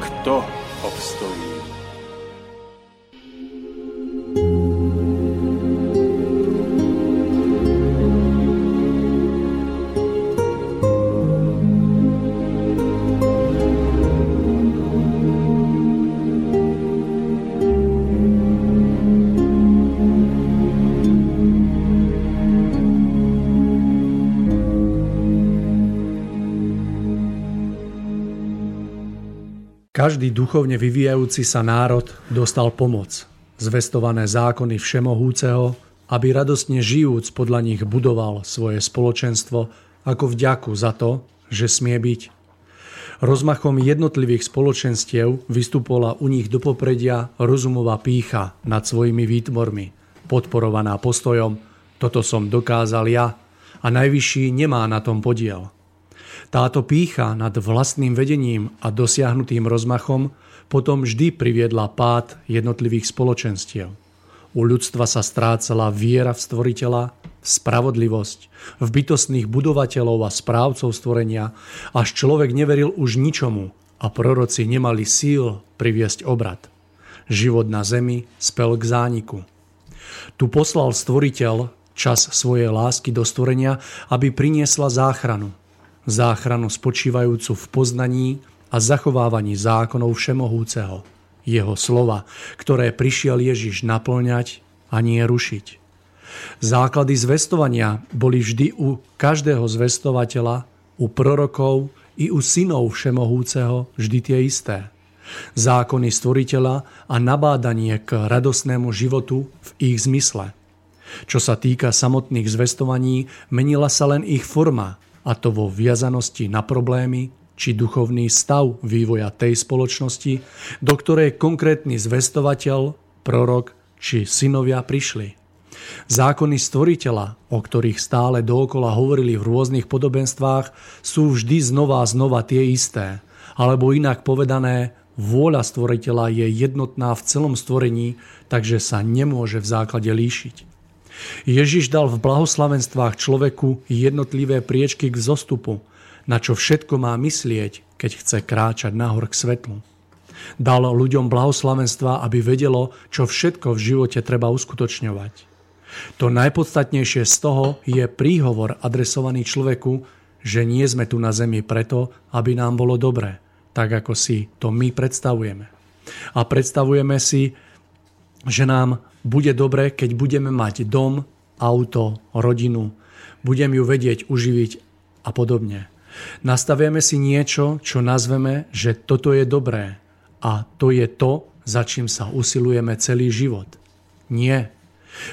kto obstojí? Každý duchovne vyvíjajúci sa národ dostal pomoc, zvestované zákony Všemohúceho, aby radostne žijúc podľa nich budoval svoje spoločenstvo ako vďaku za to, že smie byť. Rozmachom jednotlivých spoločenstiev vystupovala u nich do popredia rozumová pícha nad svojimi výtvormi, podporovaná postojom toto som dokázal ja a najvyšší nemá na tom podiel – táto pícha nad vlastným vedením a dosiahnutým rozmachom potom vždy priviedla pád jednotlivých spoločenstiev. U ľudstva sa strácala viera v stvoriteľa, spravodlivosť, v bytostných budovateľov a správcov stvorenia, až človek neveril už ničomu a proroci nemali síl priviesť obrad. Život na zemi spel k zániku. Tu poslal stvoriteľ čas svojej lásky do stvorenia, aby priniesla záchranu – záchranu spočívajúcu v poznaní a zachovávaní zákonov Všemohúceho, jeho slova, ktoré prišiel Ježiš naplňať a nie rušiť. Základy zvestovania boli vždy u každého zvestovateľa, u prorokov i u synov Všemohúceho vždy tie isté. Zákony stvoriteľa a nabádanie k radosnému životu v ich zmysle. Čo sa týka samotných zvestovaní, menila sa len ich forma a to vo viazanosti na problémy či duchovný stav vývoja tej spoločnosti, do ktorej konkrétny zvestovateľ, prorok či synovia prišli. Zákony stvoriteľa, o ktorých stále dookola hovorili v rôznych podobenstvách, sú vždy znova a znova tie isté, alebo inak povedané, vôľa stvoriteľa je jednotná v celom stvorení, takže sa nemôže v základe líšiť. Ježiš dal v blahoslavenstvách človeku jednotlivé priečky k zostupu, na čo všetko má myslieť, keď chce kráčať nahor k svetlu. Dal ľuďom blahoslavenstva, aby vedelo, čo všetko v živote treba uskutočňovať. To najpodstatnejšie z toho je príhovor adresovaný človeku, že nie sme tu na zemi preto, aby nám bolo dobre, tak ako si to my predstavujeme. A predstavujeme si, že nám bude dobre, keď budeme mať dom, auto, rodinu, budem ju vedieť uživiť a podobne. Nastavieme si niečo, čo nazveme, že toto je dobré a to je to, za čím sa usilujeme celý život. Nie.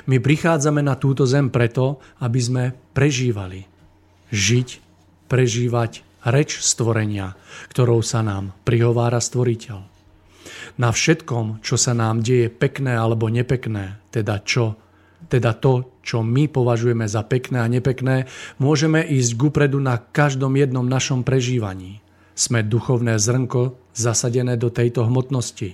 My prichádzame na túto zem preto, aby sme prežívali. Žiť, prežívať reč stvorenia, ktorou sa nám prihovára stvoriteľ na všetkom, čo sa nám deje pekné alebo nepekné, teda čo teda to, čo my považujeme za pekné a nepekné, môžeme ísť gupredu na každom jednom našom prežívaní. Sme duchovné zrnko zasadené do tejto hmotnosti.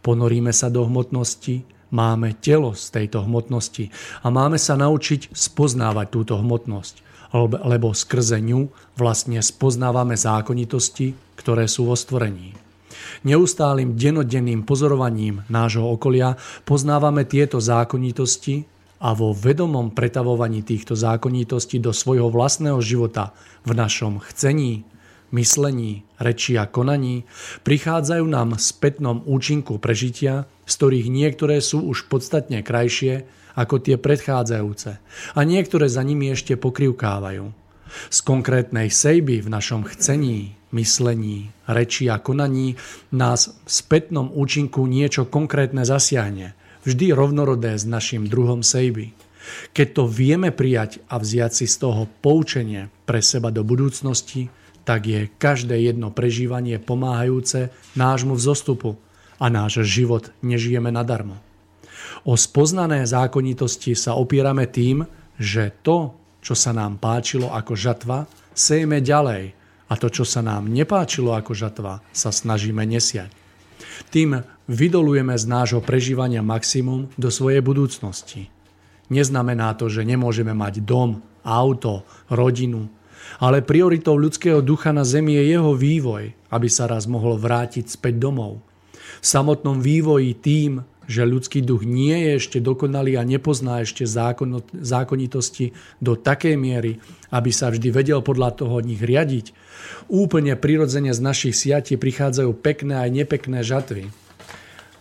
Ponoríme sa do hmotnosti, máme telo z tejto hmotnosti a máme sa naučiť spoznávať túto hmotnosť, lebo skrze ňu vlastne spoznávame zákonitosti, ktoré sú vo stvorení. Neustálým denodenným pozorovaním nášho okolia poznávame tieto zákonitosti a vo vedomom pretavovaní týchto zákonitostí do svojho vlastného života v našom chcení, myslení, reči a konaní prichádzajú nám spätnom účinku prežitia z ktorých niektoré sú už podstatne krajšie ako tie predchádzajúce a niektoré za nimi ešte pokrivkávajú. Z konkrétnej sejby v našom chcení, myslení, reči a konaní nás v spätnom účinku niečo konkrétne zasiahne, vždy rovnorodé s našim druhom sejby. Keď to vieme prijať a vziať si z toho poučenie pre seba do budúcnosti, tak je každé jedno prežívanie pomáhajúce nášmu vzostupu a náš život nežijeme nadarmo. O spoznané zákonitosti sa opierame tým, že to, čo sa nám páčilo ako žatva, sejme ďalej a to, čo sa nám nepáčilo ako žatva, sa snažíme nesiať. Tým vydolujeme z nášho prežívania maximum do svojej budúcnosti. Neznamená to, že nemôžeme mať dom, auto, rodinu, ale prioritou ľudského ducha na zemi je jeho vývoj, aby sa raz mohol vrátiť späť domov. V samotnom vývoji tým, že ľudský duch nie je ešte dokonalý a nepozná ešte zákon, zákonitosti do takej miery, aby sa vždy vedel podľa toho nich riadiť. Úplne prirodzene z našich siatí prichádzajú pekné aj nepekné žatvy.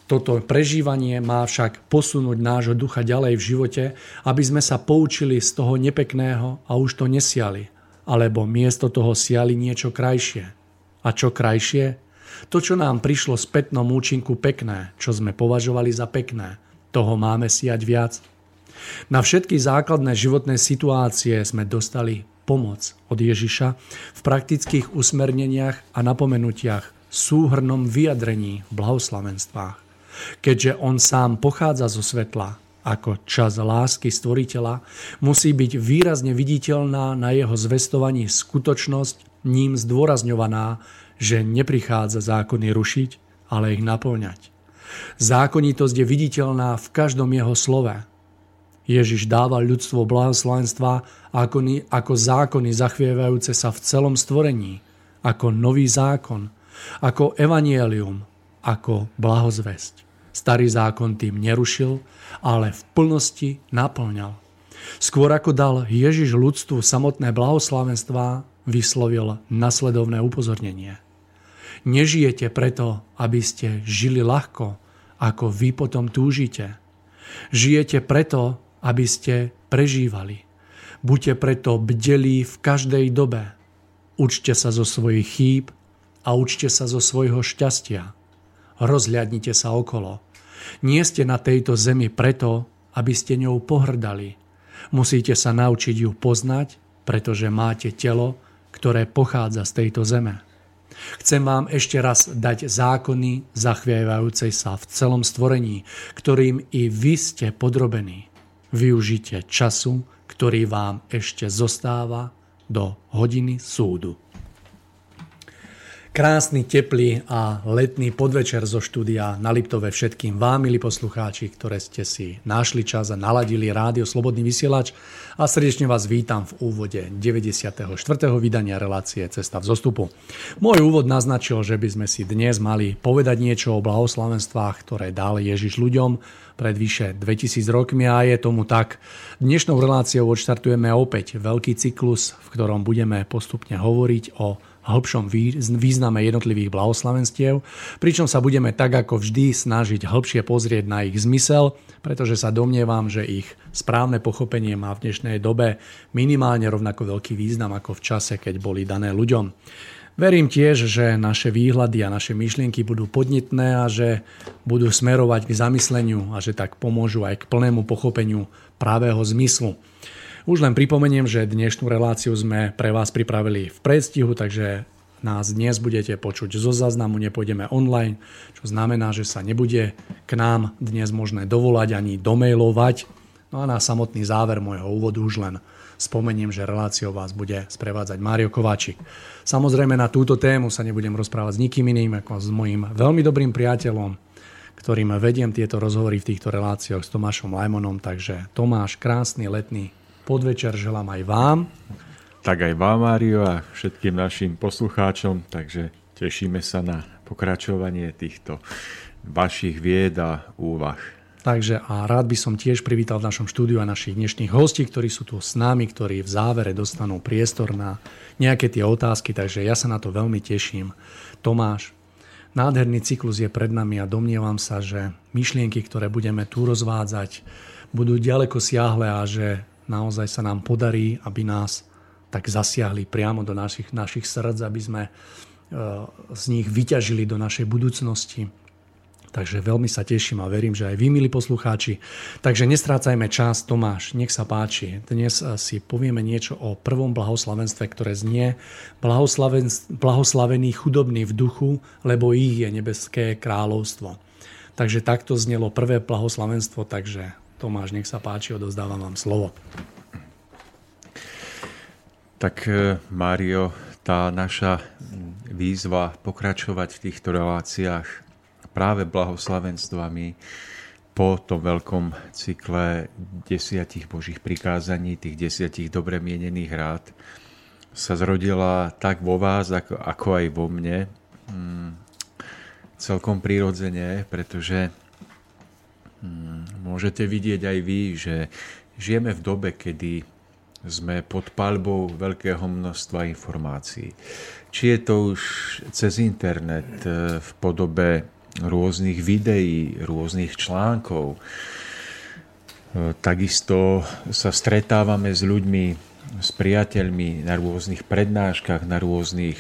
Toto prežívanie má však posunúť nášho ducha ďalej v živote, aby sme sa poučili z toho nepekného a už to nesiali, alebo miesto toho siali niečo krajšie. A čo krajšie? To, čo nám prišlo z spätnom účinku pekné, čo sme považovali za pekné, toho máme siať viac. Na všetky základné životné situácie sme dostali pomoc od Ježiša v praktických usmerneniach a napomenutiach, súhrnom vyjadrení v blahoslavenstvách. Keďže on sám pochádza zo svetla, ako čas lásky stvoriteľa, musí byť výrazne viditeľná na jeho zvestovaní skutočnosť, ním zdôrazňovaná, že neprichádza zákony rušiť, ale ich naplňať. Zákonitosť je viditeľná v každom jeho slove. Ježiš dával ľudstvo blahoslavenstva ako, ako zákony zachvievajúce sa v celom stvorení, ako nový zákon, ako evanielium, ako blahozvesť. Starý zákon tým nerušil, ale v plnosti naplňal. Skôr ako dal Ježiš ľudstvu samotné blahoslavenstvá, vyslovil nasledovné upozornenie. Nežijete preto, aby ste žili ľahko, ako vy potom túžite. Žijete preto, aby ste prežívali. Buďte preto bdelí v každej dobe. Učte sa zo svojich chýb a učte sa zo svojho šťastia. Rozhľadnite sa okolo. Nie ste na tejto zemi preto, aby ste ňou pohrdali. Musíte sa naučiť ju poznať, pretože máte telo, ktoré pochádza z tejto zeme. Chcem vám ešte raz dať zákony zachvievajúcej sa v celom stvorení, ktorým i vy ste podrobení. Využite času, ktorý vám ešte zostáva do hodiny súdu. Krásny, teplý a letný podvečer zo štúdia na Liptove všetkým vám, milí poslucháči, ktoré ste si našli čas a naladili rádio Slobodný vysielač a srdečne vás vítam v úvode 94. vydania relácie Cesta v zostupu. Môj úvod naznačil, že by sme si dnes mali povedať niečo o blahoslavenstvách, ktoré dal Ježiš ľuďom pred vyše 2000 rokmi a je tomu tak. Dnešnou reláciou odštartujeme opäť veľký cyklus, v ktorom budeme postupne hovoriť o hĺbšom význame jednotlivých blahoslavenstiev, pričom sa budeme tak ako vždy snažiť hĺbšie pozrieť na ich zmysel, pretože sa domnievam, že ich správne pochopenie má v dnešnej dobe minimálne rovnako veľký význam ako v čase, keď boli dané ľuďom. Verím tiež, že naše výhľady a naše myšlienky budú podnetné a že budú smerovať k zamysleniu a že tak pomôžu aj k plnému pochopeniu právého zmyslu. Už len pripomeniem, že dnešnú reláciu sme pre vás pripravili v predstihu, takže nás dnes budete počuť zo záznamu, nepôjdeme online, čo znamená, že sa nebude k nám dnes možné dovolať ani domailovať. No a na samotný záver môjho úvodu už len spomeniem, že reláciou vás bude sprevádzať Mário Kováčik. Samozrejme na túto tému sa nebudem rozprávať s nikým iným ako s mojim veľmi dobrým priateľom, ktorým vediem tieto rozhovory v týchto reláciách s Tomášom Lajmonom. Takže Tomáš, krásny letný podvečer želám aj vám. Tak aj vám, Mário, a všetkým našim poslucháčom, takže tešíme sa na pokračovanie týchto vašich vied a úvah. Takže a rád by som tiež privítal v našom štúdiu aj našich dnešných hostí, ktorí sú tu s nami, ktorí v závere dostanú priestor na nejaké tie otázky, takže ja sa na to veľmi teším. Tomáš, Nádherný cyklus je pred nami a domnievam sa, že myšlienky, ktoré budeme tu rozvádzať, budú ďaleko siahle a že naozaj sa nám podarí, aby nás tak zasiahli priamo do našich, našich srdc, aby sme e, z nich vyťažili do našej budúcnosti Takže veľmi sa teším a verím, že aj vy, milí poslucháči. Takže nestrácajme čas. Tomáš, nech sa páči. Dnes eh, si povieme niečo o prvom blahoslavenstve, ktoré znie blahoslavený chudobný v duchu, lebo ich je nebeské kráľovstvo. Takže takto znelo prvé blahoslavenstvo, takže Tomáš, nech sa páči, odozdávam vám slovo. Tak eh, Mário, tá naša výzva pokračovať v týchto reláciách práve blahoslavenstvami po tom veľkom cykle desiatich božích prikázaní, tých desiatich dobre mienených rád, sa zrodila tak vo vás, ako, ako aj vo mne. Hmm, celkom prirodzene, pretože hmm, môžete vidieť aj vy, že žijeme v dobe, kedy sme pod palbou veľkého množstva informácií. Či je to už cez internet eh, v podobe rôznych videí, rôznych článkov. E, takisto sa stretávame s ľuďmi, s priateľmi na rôznych prednáškach, na rôznych,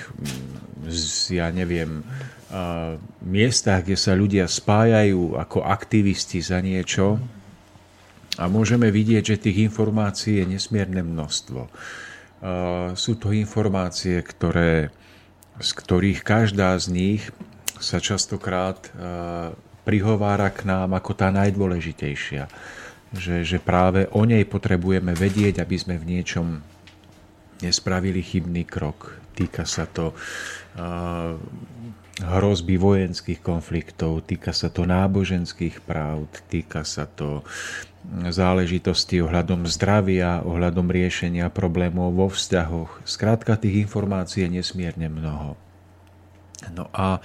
ja neviem, miestach, kde sa ľudia spájajú ako aktivisti za niečo a môžeme vidieť, že tých informácií je nesmierne množstvo. Sú to informácie, ktoré, z ktorých každá z nich sa častokrát e, prihovára k nám ako tá najdôležitejšia. Že, že práve o nej potrebujeme vedieť, aby sme v niečom nespravili chybný krok. Týka sa to uh, hrozby vojenských konfliktov, týka sa to náboženských práv, týka sa to záležitosti ohľadom zdravia, ohľadom riešenia problémov vo vzťahoch. Skrátka tých informácií je nesmierne mnoho. No a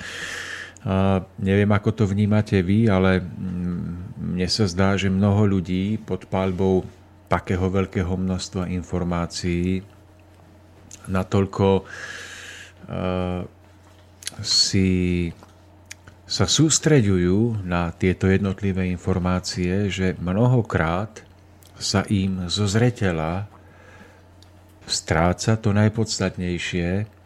a neviem, ako to vnímate vy, ale mm, mne sa zdá, že mnoho ľudí pod palbou takého veľkého množstva informácií natoľko uh, si sa sústreďujú na tieto jednotlivé informácie, že mnohokrát sa im zo zretela stráca to najpodstatnejšie,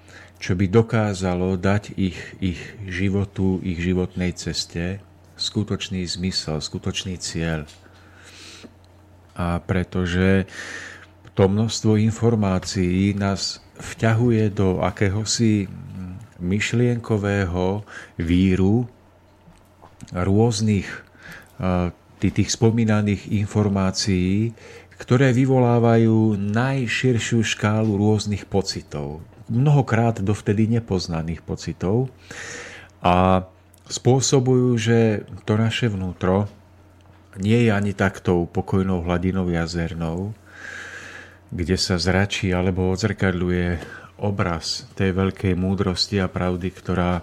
čo by dokázalo dať ich, ich životu, ich životnej ceste skutočný zmysel, skutočný cieľ. A pretože to množstvo informácií nás vťahuje do akéhosi myšlienkového víru rôznych tých spomínaných informácií, ktoré vyvolávajú najširšiu škálu rôznych pocitov mnohokrát dovtedy nepoznaných pocitov a spôsobujú, že to naše vnútro nie je ani taktou pokojnou hladinou jazernou, kde sa zračí alebo odzrkadľuje obraz tej veľkej múdrosti a pravdy, ktorá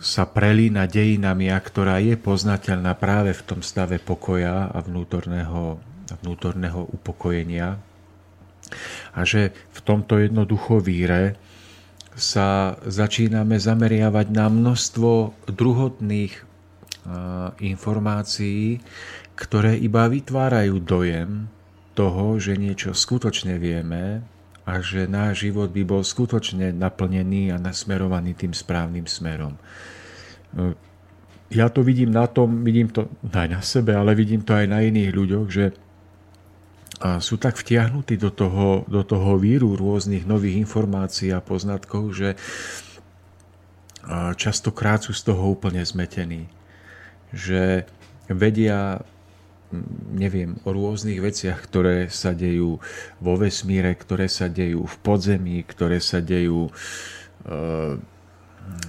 sa prelína dejinami a ktorá je poznateľná práve v tom stave pokoja a vnútorného, vnútorného upokojenia. A že v tomto jednoducho víre sa začíname zameriavať na množstvo druhotných informácií, ktoré iba vytvárajú dojem toho, že niečo skutočne vieme a že náš život by bol skutočne naplnený a nasmerovaný tým správnym smerom. Ja to vidím na tom, vidím to aj na sebe, ale vidím to aj na iných ľuďoch, že sú tak vtiahnutí do toho, do toho víru rôznych nových informácií a poznatkov, že častokrát sú z toho úplne zmetení. Že vedia, neviem, o rôznych veciach, ktoré sa dejú vo vesmíre, ktoré sa dejú v podzemí, ktoré sa dejú e,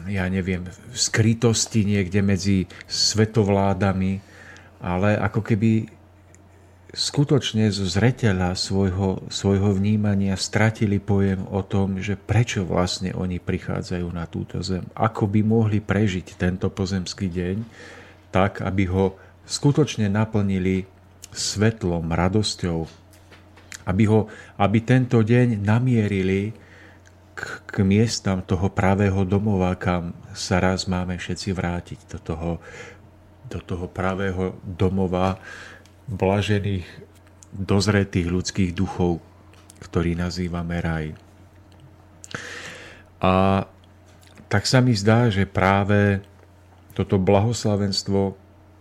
ja neviem, v skrytosti niekde medzi svetovládami, ale ako keby skutočne zo zreteľa svojho, svojho vnímania stratili pojem o tom, že prečo vlastne oni prichádzajú na túto zem. Ako by mohli prežiť tento pozemský deň tak, aby ho skutočne naplnili svetlom, radosťou. Aby, ho, aby tento deň namierili k k, miestam toho pravého domova, kam sa raz máme všetci vrátiť, do toho, do toho pravého domova blažených, dozretých ľudských duchov, ktorý nazývame raj. A tak sa mi zdá, že práve toto blahoslavenstvo,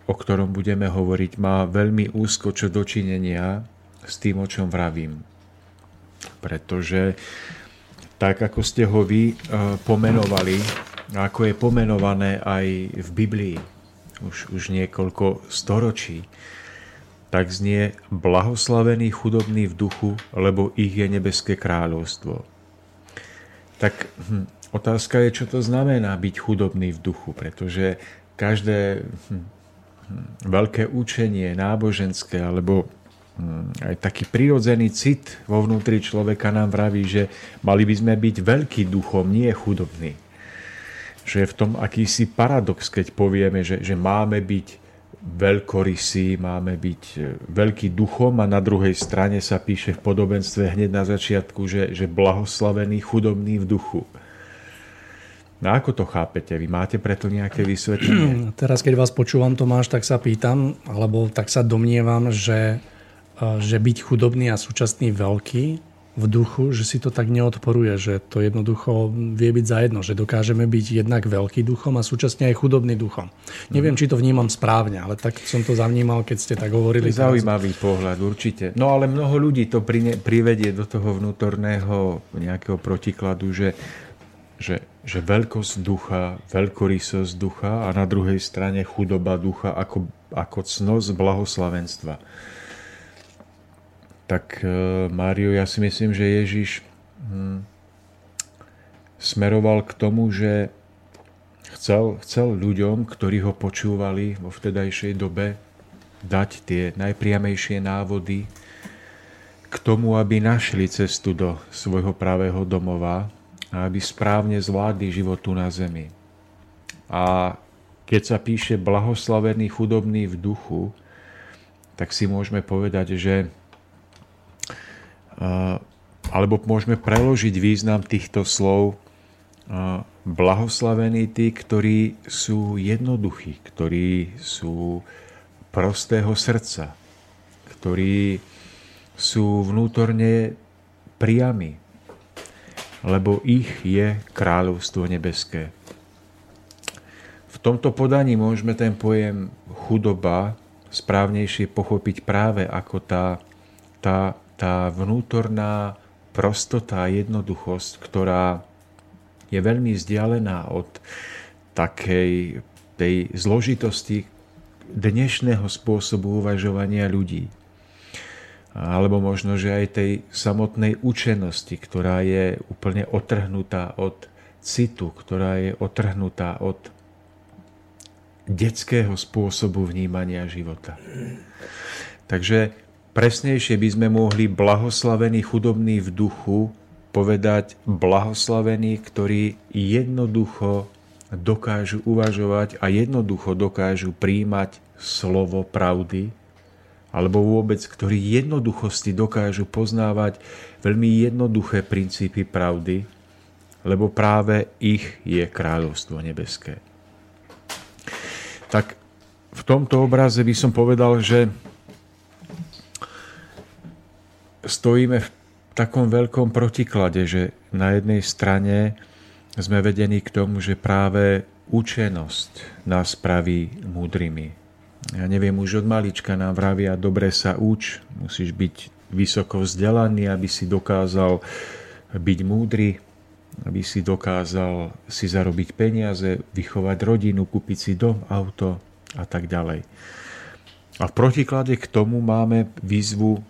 o ktorom budeme hovoriť, má veľmi úzko čo dočinenia s tým, o čom vravím. Pretože tak, ako ste ho vy e, pomenovali, ako je pomenované aj v Biblii, už, už niekoľko storočí, tak znie blahoslavený chudobný v duchu, lebo ich je nebeské kráľovstvo. Tak hm, otázka je, čo to znamená byť chudobný v duchu, pretože každé hm, hm, veľké učenie náboženské alebo hm, aj taký prirodzený cit vo vnútri človeka nám vraví, že mali by sme byť veľký duchom, nie chudobný. Že je v tom akýsi paradox, keď povieme, že, že máme byť veľkorysí, máme byť e, veľký duchom a na druhej strane sa píše v podobenstve hneď na začiatku, že, že blahoslavený chudobný v duchu. No ako to chápete? Vy máte preto nejaké vysvetlenie? Teraz, keď vás počúvam, Tomáš, tak sa pýtam, alebo tak sa domnievam, že, e, že byť chudobný a súčasný veľký v duchu, že si to tak neodporuje, že to jednoducho vie byť za jedno, že dokážeme byť jednak veľký duchom a súčasne aj chudobný duchom. Neviem, či to vnímam správne, ale tak som to zavnímal, keď ste tak hovorili. Zaujímavý teraz. pohľad, určite. No ale mnoho ľudí to privedie do toho vnútorného nejakého protikladu, že, že, že veľkosť ducha, veľkorysosť ducha a na druhej strane chudoba ducha ako, ako cnosť blahoslavenstva tak e, Mário, ja si myslím, že Ježiš hm, smeroval k tomu, že chcel, chcel ľuďom, ktorí ho počúvali vo vtedajšej dobe, dať tie najpriamejšie návody k tomu, aby našli cestu do svojho pravého domova a aby správne zvládli život tu na zemi. A keď sa píše blahoslavený chudobný v duchu, tak si môžeme povedať, že alebo môžeme preložiť význam týchto slov blahoslavení tí, ktorí sú jednoduchí, ktorí sú prostého srdca, ktorí sú vnútorne priami, lebo ich je kráľovstvo nebeské. V tomto podaní môžeme ten pojem chudoba správnejšie pochopiť práve ako tá, tá tá vnútorná prostota a jednoduchosť, ktorá je veľmi vzdialená od takej tej zložitosti dnešného spôsobu uvažovania ľudí. Alebo možno, že aj tej samotnej učenosti, ktorá je úplne otrhnutá od citu, ktorá je otrhnutá od detského spôsobu vnímania života. Takže Presnejšie by sme mohli blahoslavený chudobný v duchu povedať blahoslavený, ktorí jednoducho dokážu uvažovať a jednoducho dokážu príjmať slovo pravdy, alebo vôbec, ktorí jednoduchosti dokážu poznávať veľmi jednoduché princípy pravdy, lebo práve ich je kráľovstvo nebeské. Tak v tomto obraze by som povedal, že stojíme v takom veľkom protiklade, že na jednej strane sme vedení k tomu, že práve učenosť nás praví múdrymi. Ja neviem, už od malička nám vravia, dobre sa uč, musíš byť vysoko vzdelaný, aby si dokázal byť múdry, aby si dokázal si zarobiť peniaze, vychovať rodinu, kúpiť si dom, auto a tak ďalej. A v protiklade k tomu máme výzvu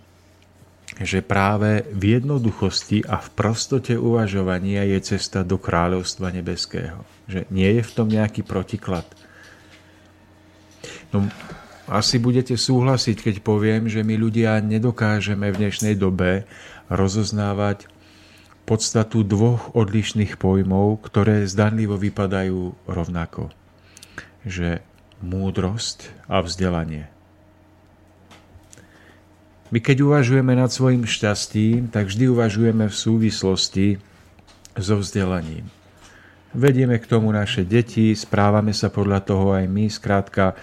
že práve v jednoduchosti a v prostote uvažovania je cesta do kráľovstva nebeského. Že nie je v tom nejaký protiklad. No, asi budete súhlasiť, keď poviem, že my ľudia nedokážeme v dnešnej dobe rozoznávať podstatu dvoch odlišných pojmov, ktoré zdanlivo vypadajú rovnako. Že múdrosť a vzdelanie. My keď uvažujeme nad svojim šťastím, tak vždy uvažujeme v súvislosti so vzdelaním. Vedieme k tomu naše deti, správame sa podľa toho aj my. Skrátka,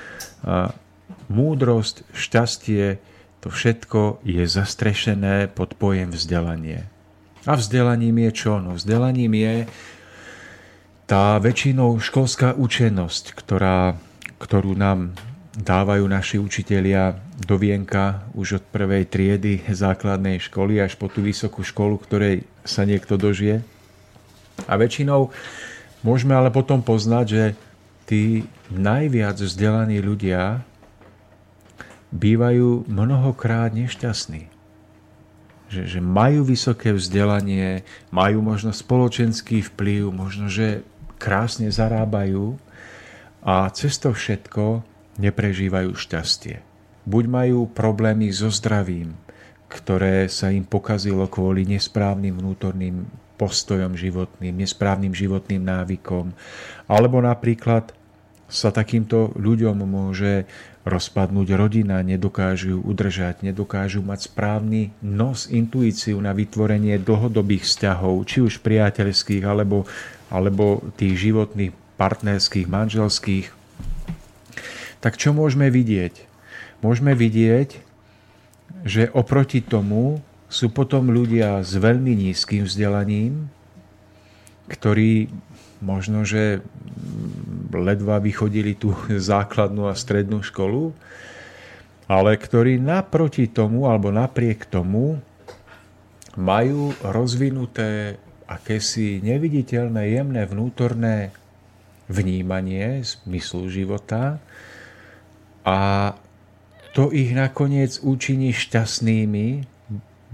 múdrosť, šťastie, to všetko je zastrešené pod pojem vzdelanie. A vzdelaním je čo? No vzdelaním je tá väčšinou školská učenosť, ktorá, ktorú nám dávajú naši učitelia do vienka už od prvej triedy základnej školy až po tú vysokú školu, ktorej sa niekto dožije. A väčšinou môžeme ale potom poznať, že tí najviac vzdelaní ľudia bývajú mnohokrát nešťastní. Že, že majú vysoké vzdelanie, majú možno spoločenský vplyv, možno, že krásne zarábajú a cez to všetko neprežívajú šťastie. Buď majú problémy so zdravím, ktoré sa im pokazilo kvôli nesprávnym vnútorným postojom životným, nesprávnym životným návykom, alebo napríklad sa takýmto ľuďom môže rozpadnúť rodina, nedokážu ju udržať, nedokážu mať správny nos, intuíciu na vytvorenie dlhodobých vzťahov, či už priateľských, alebo, alebo tých životných, partnerských, manželských, tak čo môžeme vidieť? Môžeme vidieť, že oproti tomu sú potom ľudia s veľmi nízkym vzdelaním, ktorí možno, že ledva vychodili tú základnú a strednú školu, ale ktorí naproti tomu alebo napriek tomu majú rozvinuté akési neviditeľné, jemné vnútorné vnímanie zmyslu života, a to ich nakoniec učiní šťastnými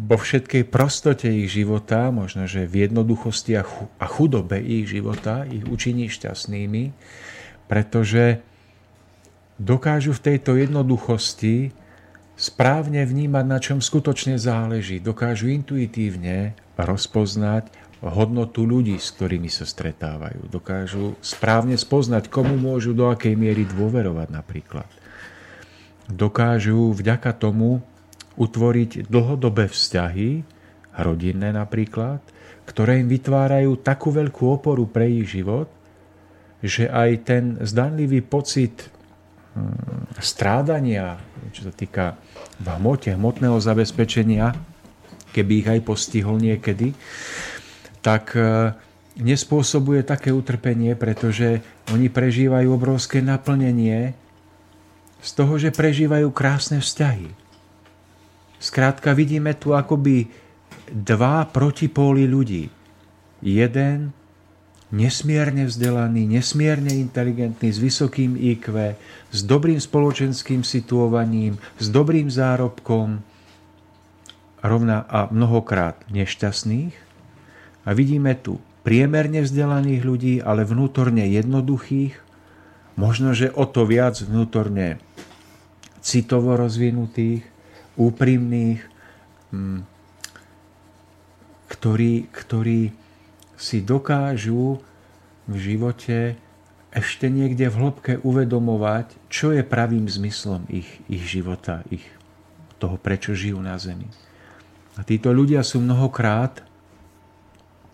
vo všetkej prostote ich života, možno že v jednoduchosti a chudobe ich života ich učiní šťastnými, pretože dokážu v tejto jednoduchosti správne vnímať, na čom skutočne záleží. Dokážu intuitívne rozpoznať hodnotu ľudí, s ktorými sa stretávajú. Dokážu správne spoznať, komu môžu do akej miery dôverovať napríklad dokážu vďaka tomu utvoriť dlhodobé vzťahy, rodinné napríklad, ktoré im vytvárajú takú veľkú oporu pre ich život, že aj ten zdanlivý pocit hm, strádania, čo sa týka v hmote, hmotného zabezpečenia, keby ich aj postihol niekedy, tak e, nespôsobuje také utrpenie, pretože oni prežívajú obrovské naplnenie z toho, že prežívajú krásne vzťahy. Skrátka vidíme tu akoby dva protipóly ľudí. Jeden nesmierne vzdelaný, nesmierne inteligentný, s vysokým IQ, s dobrým spoločenským situovaním, s dobrým zárobkom, rovna a mnohokrát nešťastných. A vidíme tu priemerne vzdelaných ľudí, ale vnútorne jednoduchých, možno, že o to viac vnútorne citovo rozvinutých, úprimných, mm, ktorí, ktorí si dokážu v živote ešte niekde v hĺbke uvedomovať, čo je pravým zmyslom ich, ich života, ich toho, prečo žijú na zemi. A títo ľudia sú mnohokrát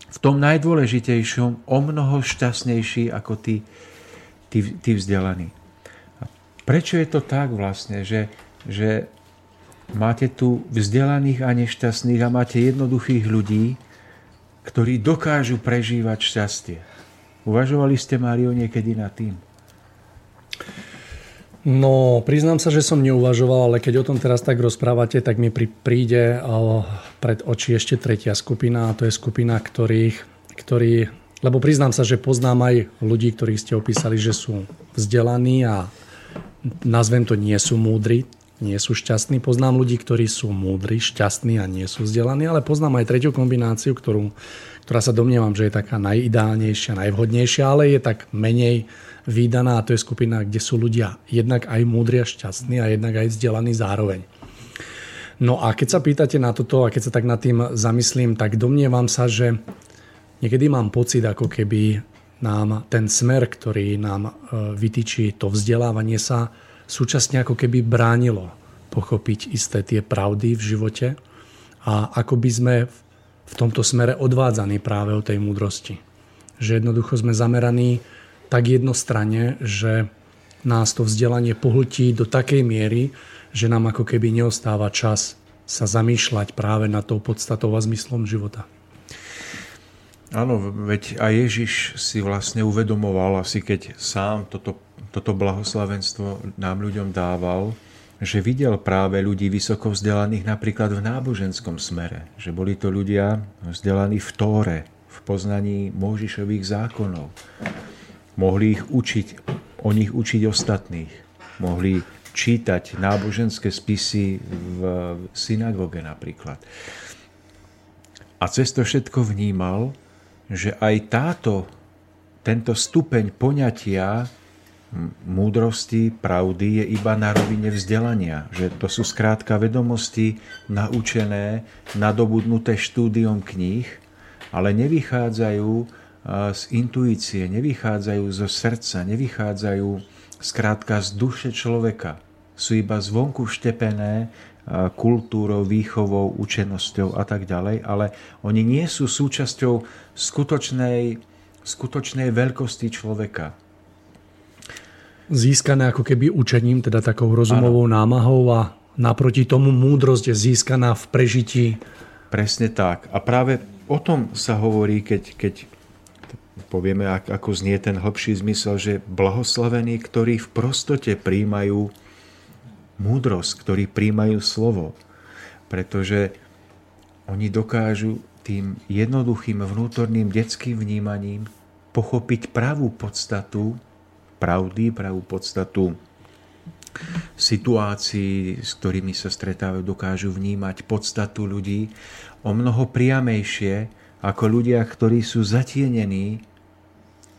v tom najdôležitejšom o mnoho šťastnejší ako tí, tí, tí vzdelaní. Prečo je to tak vlastne, že, že máte tu vzdelaných a nešťastných a máte jednoduchých ľudí, ktorí dokážu prežívať šťastie? Uvažovali ste, Mário, niekedy nad tým? No, priznám sa, že som neuvažoval, ale keď o tom teraz tak rozprávate, tak mi príde pred oči ešte tretia skupina a to je skupina, ktorých, ktorí, lebo priznám sa, že poznám aj ľudí, ktorých ste opísali, že sú vzdelaní a nazvem to, nie sú múdri, nie sú šťastní. Poznám ľudí, ktorí sú múdri, šťastní a nie sú vzdelaní, ale poznám aj tretiu kombináciu, ktorú, ktorá sa domnievam, že je taká najideálnejšia, najvhodnejšia, ale je tak menej výdaná a to je skupina, kde sú ľudia jednak aj múdri a šťastní a jednak aj vzdelaní zároveň. No a keď sa pýtate na toto a keď sa tak nad tým zamyslím, tak domnievam sa, že niekedy mám pocit, ako keby nám ten smer, ktorý nám e, vytýči to vzdelávanie sa, súčasne ako keby bránilo pochopiť isté tie pravdy v živote a ako by sme v tomto smere odvádzaní práve o tej múdrosti. Že jednoducho sme zameraní tak jednostranne, že nás to vzdelanie pohltí do takej miery, že nám ako keby neostáva čas sa zamýšľať práve nad tou podstatou a zmyslom života. Áno, veď aj Ježiš si vlastne uvedomoval, asi keď sám toto, toto blahoslavenstvo nám ľuďom dával, že videl práve ľudí vysoko vzdelaných napríklad v náboženskom smere. Že boli to ľudia vzdelaní v Tóre, v poznaní Možišových zákonov. Mohli ich učiť, o nich učiť ostatných. Mohli čítať náboženské spisy v synagóge napríklad. A cez to všetko vnímal, že aj táto, tento stupeň poňatia múdrosti, pravdy je iba na rovine vzdelania. Že to sú skrátka vedomosti naučené, nadobudnuté štúdiom kníh, ale nevychádzajú z intuície, nevychádzajú zo srdca, nevychádzajú skrátka z duše človeka. Sú iba zvonku vštepené kultúrou, výchovou, učenosťou a tak ďalej, ale oni nie sú súčasťou skutočnej, skutočnej veľkosti človeka. Získané ako keby učením, teda takou rozumovou ano. námahou a naproti tomu múdrosť je získaná v prežití. Presne tak. A práve o tom sa hovorí, keď, keď povieme, ako znie ten hlbší zmysel, že blahoslavení, ktorí v prostote príjmajú múdrosť, ktorí príjmajú slovo. Pretože oni dokážu tým jednoduchým vnútorným detským vnímaním pochopiť pravú podstatu pravdy, pravú podstatu situácií, s ktorými sa stretávajú, dokážu vnímať podstatu ľudí o mnoho priamejšie ako ľudia, ktorí sú zatienení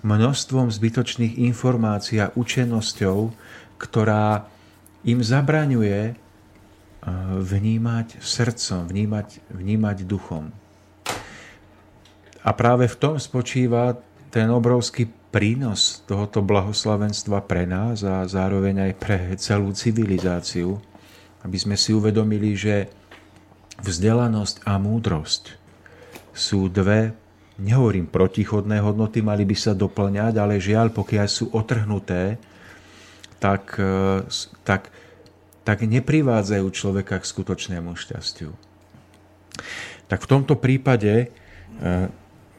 množstvom zbytočných informácií a učenosťou, ktorá im zabraňuje eh, vnímať srdcom, vnímať, vnímať duchom. A práve v tom spočíva ten obrovský prínos tohoto blahoslavenstva pre nás a zároveň aj pre celú civilizáciu, aby sme si uvedomili, že vzdelanosť a múdrosť sú dve, nehovorím protichodné hodnoty, mali by sa doplňať, ale žiaľ, pokiaľ sú otrhnuté, tak, e, tak, tak neprivádzajú človeka k skutočnému šťastiu. Tak v tomto prípade e,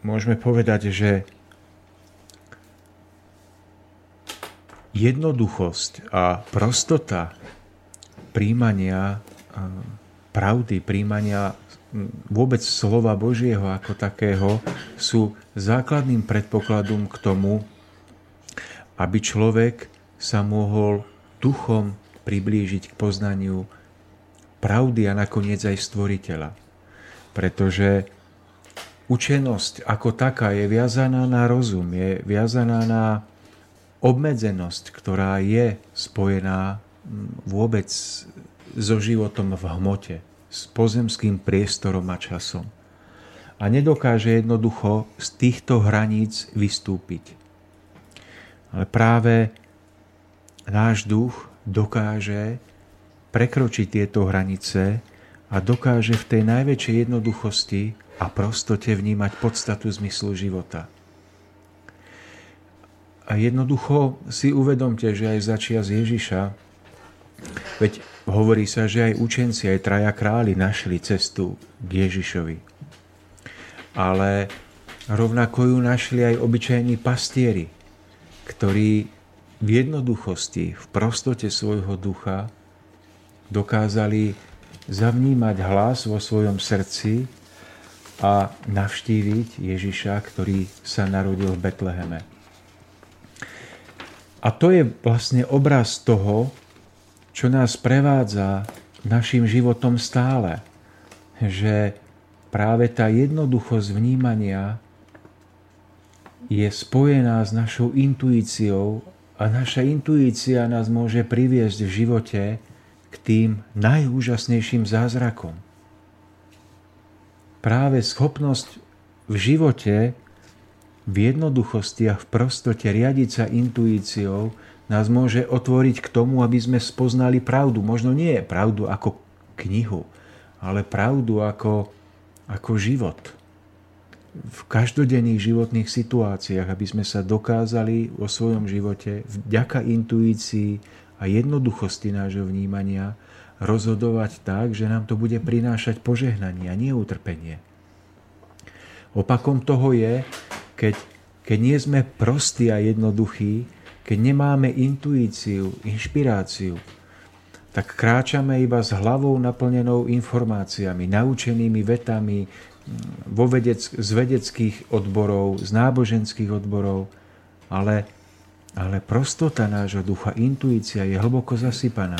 môžeme povedať, že jednoduchosť a prostota príjmania pravdy, príjmania vôbec slova Božieho ako takého sú základným predpokladom k tomu, aby človek sa mohol duchom priblížiť k poznaniu pravdy a nakoniec aj stvoriteľa. Pretože učenosť ako taká je viazaná na rozum, je viazaná na obmedzenosť, ktorá je spojená vôbec so životom v hmote, s pozemským priestorom a časom. A nedokáže jednoducho z týchto hraníc vystúpiť. Ale práve náš duch dokáže prekročiť tieto hranice a dokáže v tej najväčšej jednoduchosti a prostote vnímať podstatu zmyslu života. A jednoducho si uvedomte, že aj začia z Ježiša, veď hovorí sa, že aj učenci, aj traja králi našli cestu k Ježišovi. Ale rovnako ju našli aj obyčajní pastieri, ktorí v jednoduchosti, v prostote svojho ducha dokázali zavnímať hlas vo svojom srdci a navštíviť Ježiša, ktorý sa narodil v Betleheme. A to je vlastne obraz toho, čo nás prevádza našim životom stále. Že práve tá jednoduchosť vnímania je spojená s našou intuíciou a naša intuícia nás môže priviesť v živote k tým najúžasnejším zázrakom. Práve schopnosť v živote v jednoduchosti a v prostote riadiť sa intuíciou nás môže otvoriť k tomu, aby sme spoznali pravdu. Možno nie pravdu ako knihu, ale pravdu ako, ako život. V každodenných životných situáciách, aby sme sa dokázali vo svojom živote vďaka intuícii a jednoduchosti nášho vnímania rozhodovať tak, že nám to bude prinášať požehnanie a nie utrpenie. Opakom toho je, keď, keď nie sme prostí a jednoduchí, keď nemáme intuíciu, inšpiráciu, tak kráčame iba s hlavou naplnenou informáciami, naučenými vetami, vo vedec, z vedeckých odborov, z náboženských odborov, ale, ale prostota nášho ducha, intuícia je hlboko zasypaná.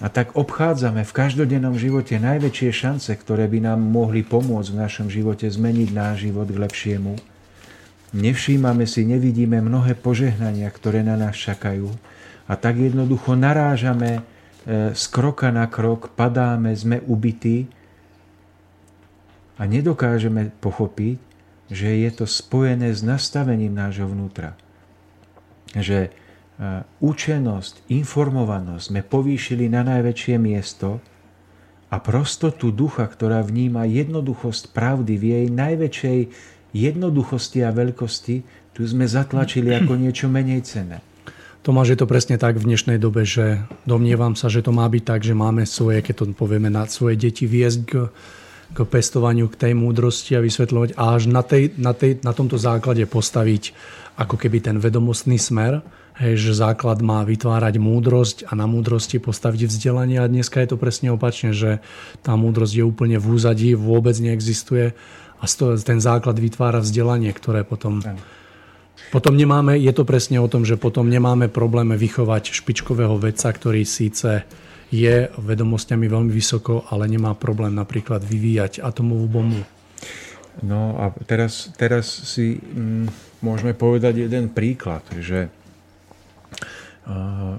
A tak obchádzame v každodennom živote najväčšie šance, ktoré by nám mohli pomôcť v našom živote zmeniť náš život k lepšiemu. Nevšímame si, nevidíme mnohé požehnania, ktoré na nás čakajú a tak jednoducho narážame e, z kroka na krok, padáme, sme ubití a nedokážeme pochopiť, že je to spojené s nastavením nášho vnútra. Že e, učenosť, informovanosť sme povýšili na najväčšie miesto a prostotu ducha, ktorá vníma jednoduchosť pravdy v jej najväčšej jednoduchosti a veľkosti, tu sme zatlačili ako niečo menej cenné. Tomáš, je to presne tak v dnešnej dobe, že domnievam sa, že to má byť tak, že máme svoje, keď to povieme, na svoje deti viesť k k pestovaniu, k tej múdrosti a vysvetľovať a až na, tej, na, tej, na tomto základe postaviť ako keby ten vedomostný smer, hej, že základ má vytvárať múdrosť a na múdrosti postaviť vzdelanie. A dneska je to presne opačne, že tá múdrosť je úplne v úzadí, vôbec neexistuje a ten základ vytvára vzdelanie, ktoré potom... Potom nemáme, je to presne o tom, že potom nemáme problém vychovať špičkového vedca, ktorý síce je vedomosťami veľmi vysoko, ale nemá problém napríklad vyvíjať atomovú bombu. No a teraz, teraz si mm, môžeme povedať jeden príklad, že uh,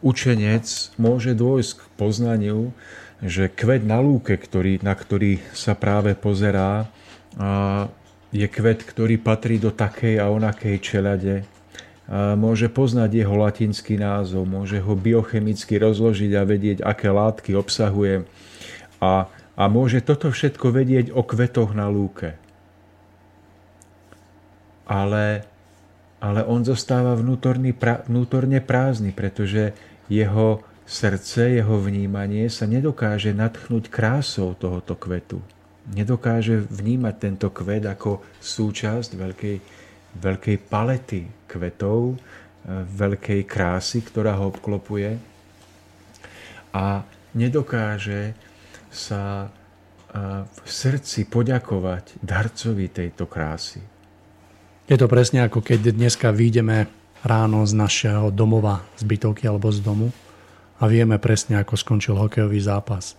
učenec môže dôjsť k poznaniu, že kvet na lúke, ktorý, na ktorý sa práve pozerá, uh, je kvet, ktorý patrí do takej a onakej čelade, môže poznať jeho latinský názov, môže ho biochemicky rozložiť a vedieť, aké látky obsahuje a, a môže toto všetko vedieť o kvetoch na lúke. Ale, ale on zostáva vnútorný, pra, vnútorne prázdny, pretože jeho srdce, jeho vnímanie sa nedokáže natchnúť krásou tohoto kvetu. Nedokáže vnímať tento kvet ako súčasť veľkej, veľkej palety kvetov, e, veľkej krásy, ktorá ho obklopuje a nedokáže sa e, v srdci poďakovať darcovi tejto krásy. Je to presne ako keď dneska vyjdeme ráno z našeho domova, z bytovky alebo z domu a vieme presne, ako skončil hokejový zápas.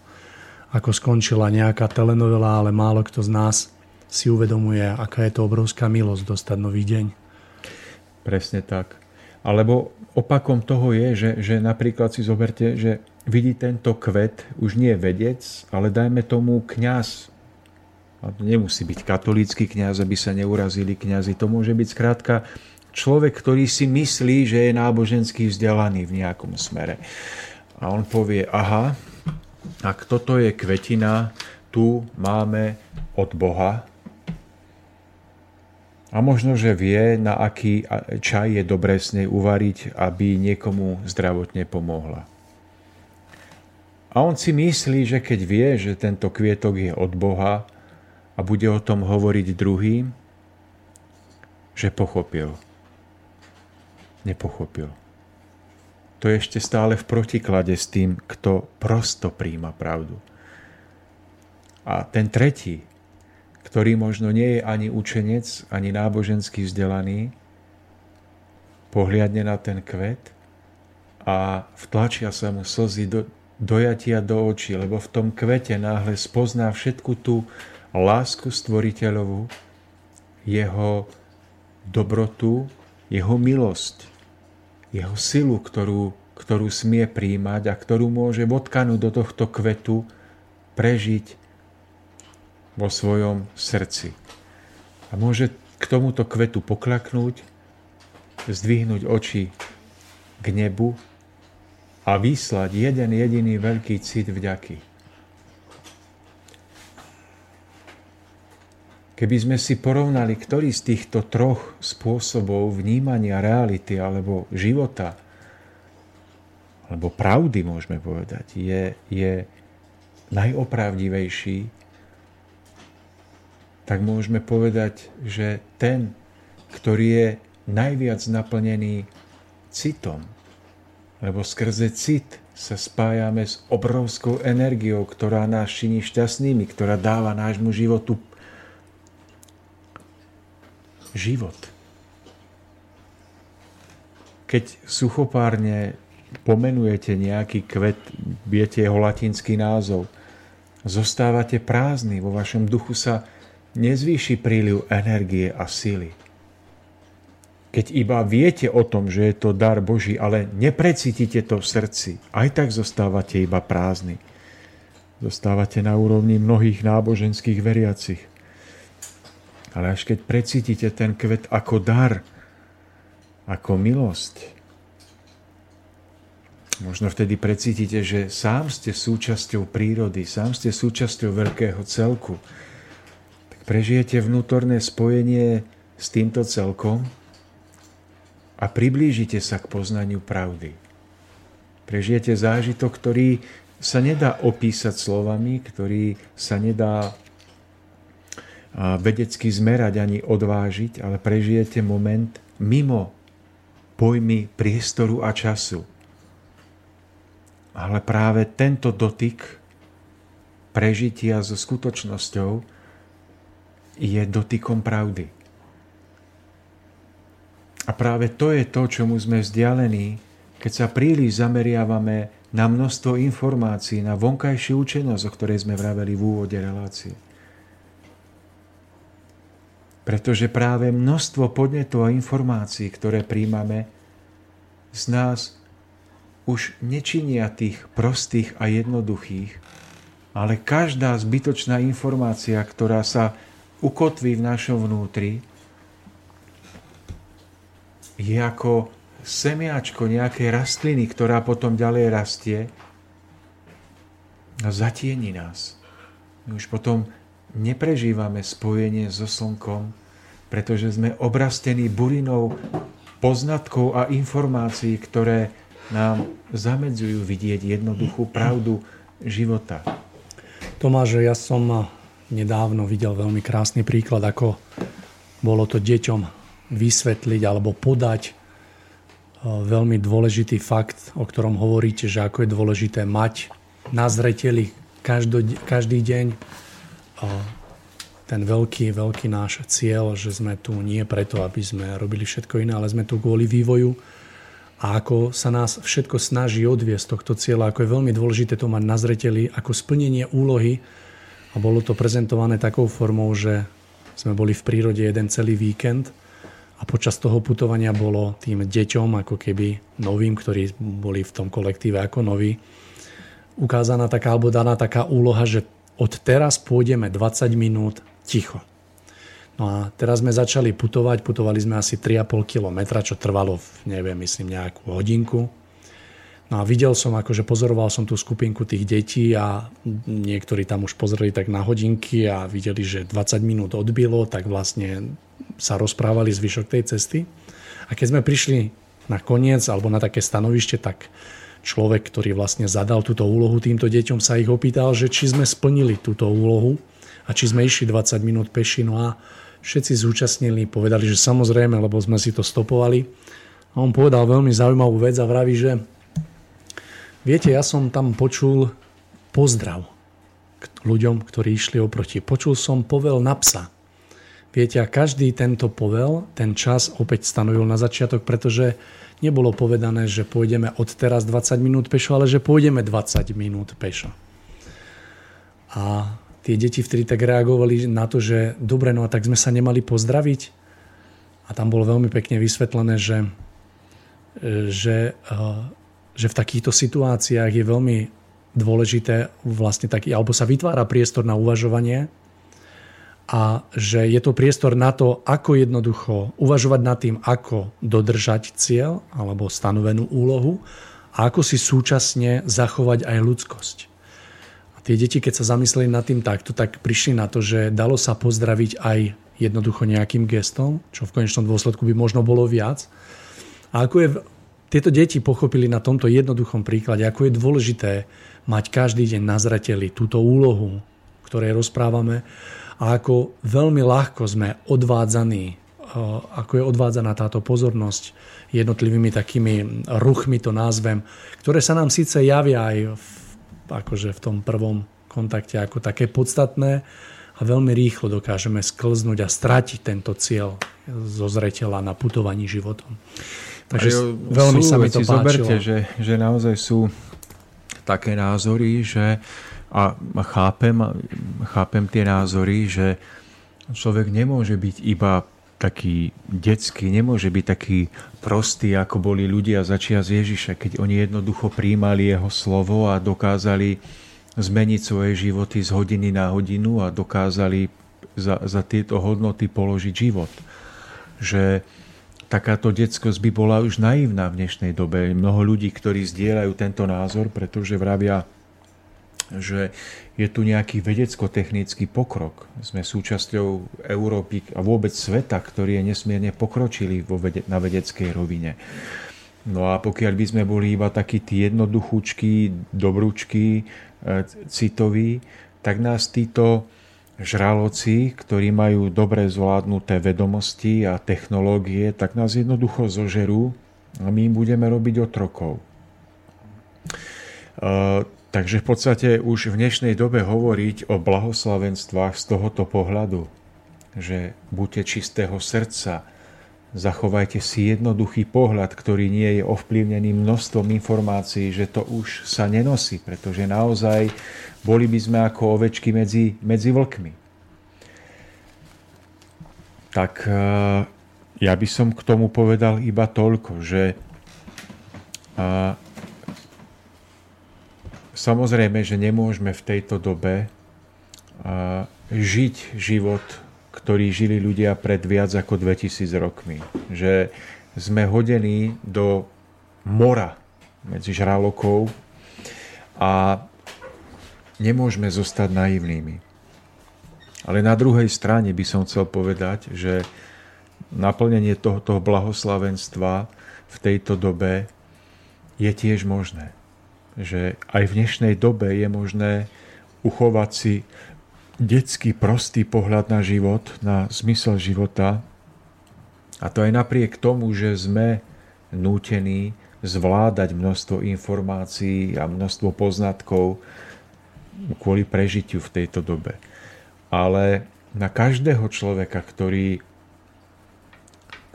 Ako skončila nejaká telenovela, ale málo kto z nás si uvedomuje, aká je to obrovská milosť dostať nový deň. Presne tak. Alebo opakom toho je, že, že napríklad si zoberte, že vidí tento kvet už nie vedec, ale dajme tomu kňaz. Nemusí byť katolícky kňaz, aby sa neurazili kňazi. To môže byť skrátka človek, ktorý si myslí, že je náboženský vzdelaný v nejakom smere. A on povie, aha, ak toto je kvetina, tu máme od Boha, a možno, že vie, na aký čaj je dobré s nej uvariť, aby niekomu zdravotne pomohla. A on si myslí, že keď vie, že tento kvietok je od Boha a bude o tom hovoriť druhým, že pochopil. Nepochopil. To je ešte stále v protiklade s tým, kto prosto príjma pravdu. A ten tretí, ktorý možno nie je ani učenec, ani náboženský vzdelaný, pohliadne na ten kvet a vtlačia sa mu slzy do, dojatia do očí, lebo v tom kvete náhle spozná všetku tú lásku stvoriteľovú, jeho dobrotu, jeho milosť, jeho silu, ktorú, ktorú smie príjmať a ktorú môže vodkanúť do tohto kvetu prežiť vo svojom srdci. A môže k tomuto kvetu poklaknúť, zdvihnúť oči k nebu a vyslať jeden jediný veľký cit vďaky. Keby sme si porovnali, ktorý z týchto troch spôsobov vnímania reality alebo života, alebo pravdy môžeme povedať, je, je najopravdivejší, tak môžeme povedať, že ten, ktorý je najviac naplnený citom, lebo skrze cit sa spájame s obrovskou energiou, ktorá nás činí šťastnými, ktorá dáva nášmu životu život. Keď suchopárne pomenujete nejaký kvet, viete jeho latinský názov, zostávate prázdni, vo vašom duchu sa nezvýši príliv energie a sily. Keď iba viete o tom, že je to dar Boží, ale neprecítite to v srdci, aj tak zostávate iba prázdni. Zostávate na úrovni mnohých náboženských veriacich. Ale až keď precítite ten kvet ako dar, ako milosť, možno vtedy precítite, že sám ste súčasťou prírody, sám ste súčasťou veľkého celku, prežijete vnútorné spojenie s týmto celkom a priblížite sa k poznaniu pravdy. Prežijete zážitok, ktorý sa nedá opísať slovami, ktorý sa nedá vedecky zmerať ani odvážiť, ale prežijete moment mimo pojmy priestoru a času. Ale práve tento dotyk prežitia so skutočnosťou je dotykom pravdy. A práve to je to, čomu sme vzdialení, keď sa príliš zameriavame na množstvo informácií, na vonkajšiu učenosť, o ktorej sme vraveli v úvode relácie. Pretože práve množstvo podnetov a informácií, ktoré príjmame, z nás už nečinia tých prostých a jednoduchých, ale každá zbytočná informácia, ktorá sa ukotví v našom vnútri, je ako semiačko nejakej rastliny, ktorá potom ďalej rastie a zatieni nás. My už potom neprežívame spojenie so slnkom, pretože sme obrastení burinou poznatkov a informácií, ktoré nám zamedzujú vidieť jednoduchú pravdu života. Tomáš, ja som nedávno videl veľmi krásny príklad, ako bolo to deťom vysvetliť alebo podať e, veľmi dôležitý fakt, o ktorom hovoríte, že ako je dôležité mať na zreteli každý deň ten veľký, veľký náš cieľ, že sme tu nie preto, aby sme robili všetko iné, ale sme tu kvôli vývoju a ako sa nás všetko snaží odviesť tohto cieľa, ako je veľmi dôležité to mať na zreteli ako splnenie úlohy a bolo to prezentované takou formou, že sme boli v prírode jeden celý víkend a počas toho putovania bolo tým deťom, ako keby novým, ktorí boli v tom kolektíve ako noví, ukázaná taká alebo daná taká úloha, že od teraz pôjdeme 20 minút ticho. No a teraz sme začali putovať, putovali sme asi 3,5 kilometra, čo trvalo, neviem, myslím, nejakú hodinku. No a videl som, akože pozoroval som tú skupinku tých detí a niektorí tam už pozreli tak na hodinky a videli, že 20 minút odbilo, tak vlastne sa rozprávali zvyšok tej cesty. A keď sme prišli na koniec alebo na také stanovište, tak človek, ktorý vlastne zadal túto úlohu týmto deťom, sa ich opýtal, že či sme splnili túto úlohu a či sme išli 20 minút peši. No a všetci zúčastnili povedali, že samozrejme, lebo sme si to stopovali. A on povedal veľmi zaujímavú vec a vraví, že viete, ja som tam počul pozdrav k ľuďom, ktorí išli oproti. Počul som povel na psa. Viete, a každý tento povel, ten čas opäť stanovil na začiatok, pretože nebolo povedané, že pôjdeme od teraz 20 minút pešo, ale že pôjdeme 20 minút pešo. A tie deti vtedy tak reagovali na to, že dobre, no a tak sme sa nemali pozdraviť. A tam bolo veľmi pekne vysvetlené, že, že, eh, že v takýchto situáciách je veľmi dôležité vlastne taký, alebo sa vytvára priestor na uvažovanie a že je to priestor na to, ako jednoducho uvažovať nad tým, ako dodržať cieľ alebo stanovenú úlohu a ako si súčasne zachovať aj ľudskosť. A tie deti, keď sa zamysleli nad tým takto, tak prišli na to, že dalo sa pozdraviť aj jednoducho nejakým gestom, čo v konečnom dôsledku by možno bolo viac. A ako je, tieto deti pochopili na tomto jednoduchom príklade, ako je dôležité mať každý deň na zreteli túto úlohu, ktorej rozprávame a ako veľmi ľahko sme odvádzaní, ako je odvádzaná táto pozornosť jednotlivými takými ruchmi to názvem, ktoré sa nám síce javia aj v, akože v tom prvom kontakte ako také podstatné, a veľmi rýchlo dokážeme sklznúť a stratiť tento cieľ zo zreteľa na putovaní životom. Takže jo, veľmi sa mi to páčilo. Zoberte, že, že naozaj sú také názory, že a chápem, chápem tie názory, že človek nemôže byť iba taký detský, nemôže byť taký prostý, ako boli ľudia začias Ježiša, keď oni jednoducho príjmali jeho slovo a dokázali zmeniť svoje životy z hodiny na hodinu a dokázali za, za tieto hodnoty položiť život. Že takáto detskosť by bola už naivná v dnešnej dobe. Mnoho ľudí, ktorí zdieľajú tento názor, pretože vravia, že je tu nejaký vedecko-technický pokrok. Sme súčasťou Európy a vôbec sveta, ktorý je nesmierne pokročilý vo vede- na vedeckej rovine. No a pokiaľ by sme boli iba takí tí jednoduchúčky, dobrúčky, E, citový, tak nás títo žraloci, ktorí majú dobre zvládnuté vedomosti a technológie, tak nás jednoducho zožerú a my im budeme robiť otrokov. E, takže v podstate už v dnešnej dobe hovoriť o blahoslavenstvách z tohoto pohľadu, že buďte čistého srdca, Zachovajte si jednoduchý pohľad, ktorý nie je ovplyvnený množstvom informácií, že to už sa nenosí, pretože naozaj boli by sme ako ovečky medzi, medzi vlkmi. Tak e, ja by som k tomu povedal iba toľko, že a, samozrejme, že nemôžeme v tejto dobe a, žiť život ktorí žili ľudia pred viac ako 2000 rokmi. Že sme hodení do mora medzi žralokov a nemôžeme zostať naivnými. Ale na druhej strane by som chcel povedať, že naplnenie tohoto blahoslavenstva v tejto dobe je tiež možné. Že aj v dnešnej dobe je možné uchovať si detský prostý pohľad na život, na zmysel života. A to aj napriek tomu, že sme nútení zvládať množstvo informácií a množstvo poznatkov kvôli prežitiu v tejto dobe. Ale na každého človeka, ktorý,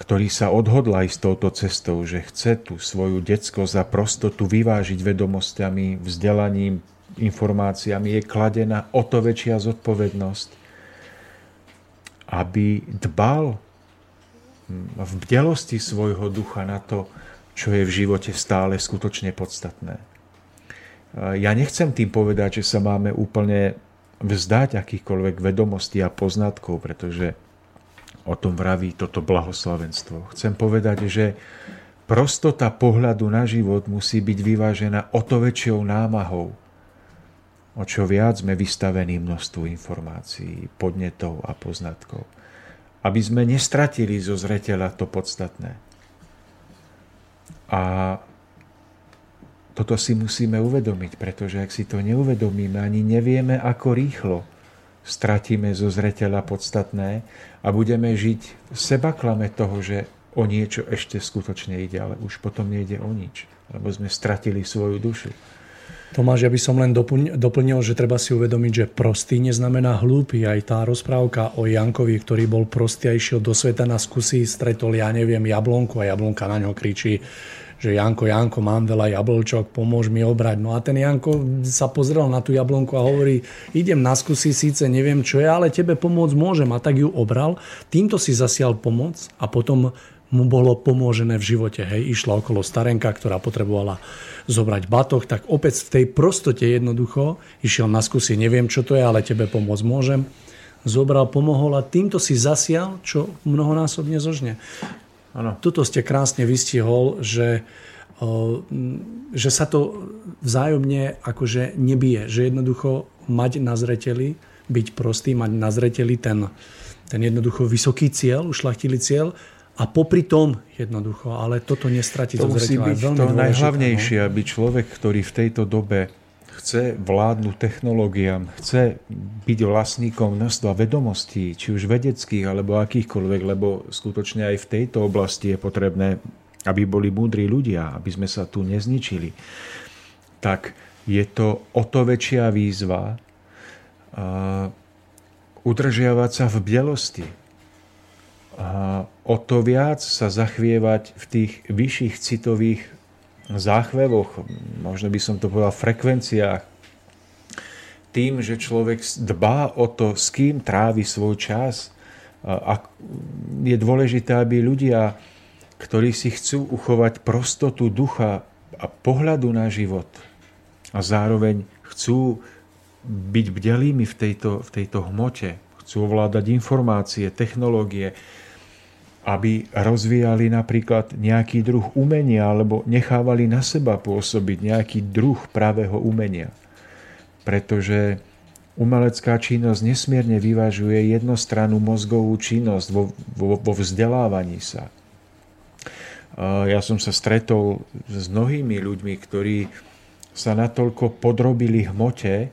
ktorý sa odhodla ísť touto cestou, že chce tú svoju detskosť a prostotu vyvážiť vedomosťami, vzdelaním, informáciami je kladená o to väčšia zodpovednosť, aby dbal v bdelosti svojho ducha na to, čo je v živote stále skutočne podstatné. Ja nechcem tým povedať, že sa máme úplne vzdať akýchkoľvek vedomostí a poznatkov, pretože o tom vraví toto blahoslavenstvo. Chcem povedať, že prostota pohľadu na život musí byť vyvážená o to väčšou námahou, o čo viac sme vystavení množstvu informácií, podnetov a poznatkov. Aby sme nestratili zo zreteľa to podstatné. A toto si musíme uvedomiť, pretože ak si to neuvedomíme, ani nevieme, ako rýchlo stratíme zo zreteľa podstatné a budeme žiť v sebaklame toho, že o niečo ešte skutočne ide, ale už potom nejde o nič, lebo sme stratili svoju dušu. Tomáš, ja by som len doplnil, že treba si uvedomiť, že prostý neznamená hlúpy. Aj tá rozprávka o Jankovi, ktorý bol prostý a išiel do sveta na skúsi, stretol, ja neviem, jablonku a jablonka na ňo kričí, že Janko, Janko, mám veľa jablčok, pomôž mi obrať. No a ten Janko sa pozrel na tú jablonku a hovorí, idem na skúsi, síce neviem čo je, ale tebe pomôcť môžem. A tak ju obral, týmto si zasial pomoc a potom mu bolo pomôžené v živote. Hej, išla okolo starenka, ktorá potrebovala zobrať batoh, tak opäť v tej prostote jednoducho išiel na skúsi, neviem čo to je, ale tebe pomôcť môžem. Zobral, pomohol a týmto si zasial, čo mnohonásobne zožne. Ano. Tuto ste krásne vystihol, že, že sa to vzájomne akože nebije. Že jednoducho mať na zreteli, byť prostý, mať na zreteli ten, ten jednoducho vysoký cieľ, ušlachtili cieľ a popri tom jednoducho, ale toto nestratiť to musí byť to najhlavnejšie, aby človek, ktorý v tejto dobe chce vládnuť technológiám, chce byť vlastníkom množstva vedomostí, či už vedeckých alebo akýchkoľvek, lebo skutočne aj v tejto oblasti je potrebné, aby boli múdri ľudia, aby sme sa tu nezničili, tak je to o to väčšia výzva udržiavať sa v bielosti, a o to viac sa zachvievať v tých vyšších citových záchvevoch, možno by som to povedal frekvenciách, tým, že človek dbá o to, s kým trávi svoj čas. A je dôležité, aby ľudia, ktorí si chcú uchovať prostotu ducha a pohľadu na život a zároveň chcú byť bdelými v tejto, v tejto hmote, chcú ovládať informácie, technológie, aby rozvíjali napríklad nejaký druh umenia alebo nechávali na seba pôsobiť nejaký druh pravého umenia. Pretože umelecká činnosť nesmierne vyvažuje jednostrannú mozgovú činnosť vo, vo, vo vzdelávaní sa. Ja som sa stretol s mnohými ľuďmi, ktorí sa natoľko podrobili hmote,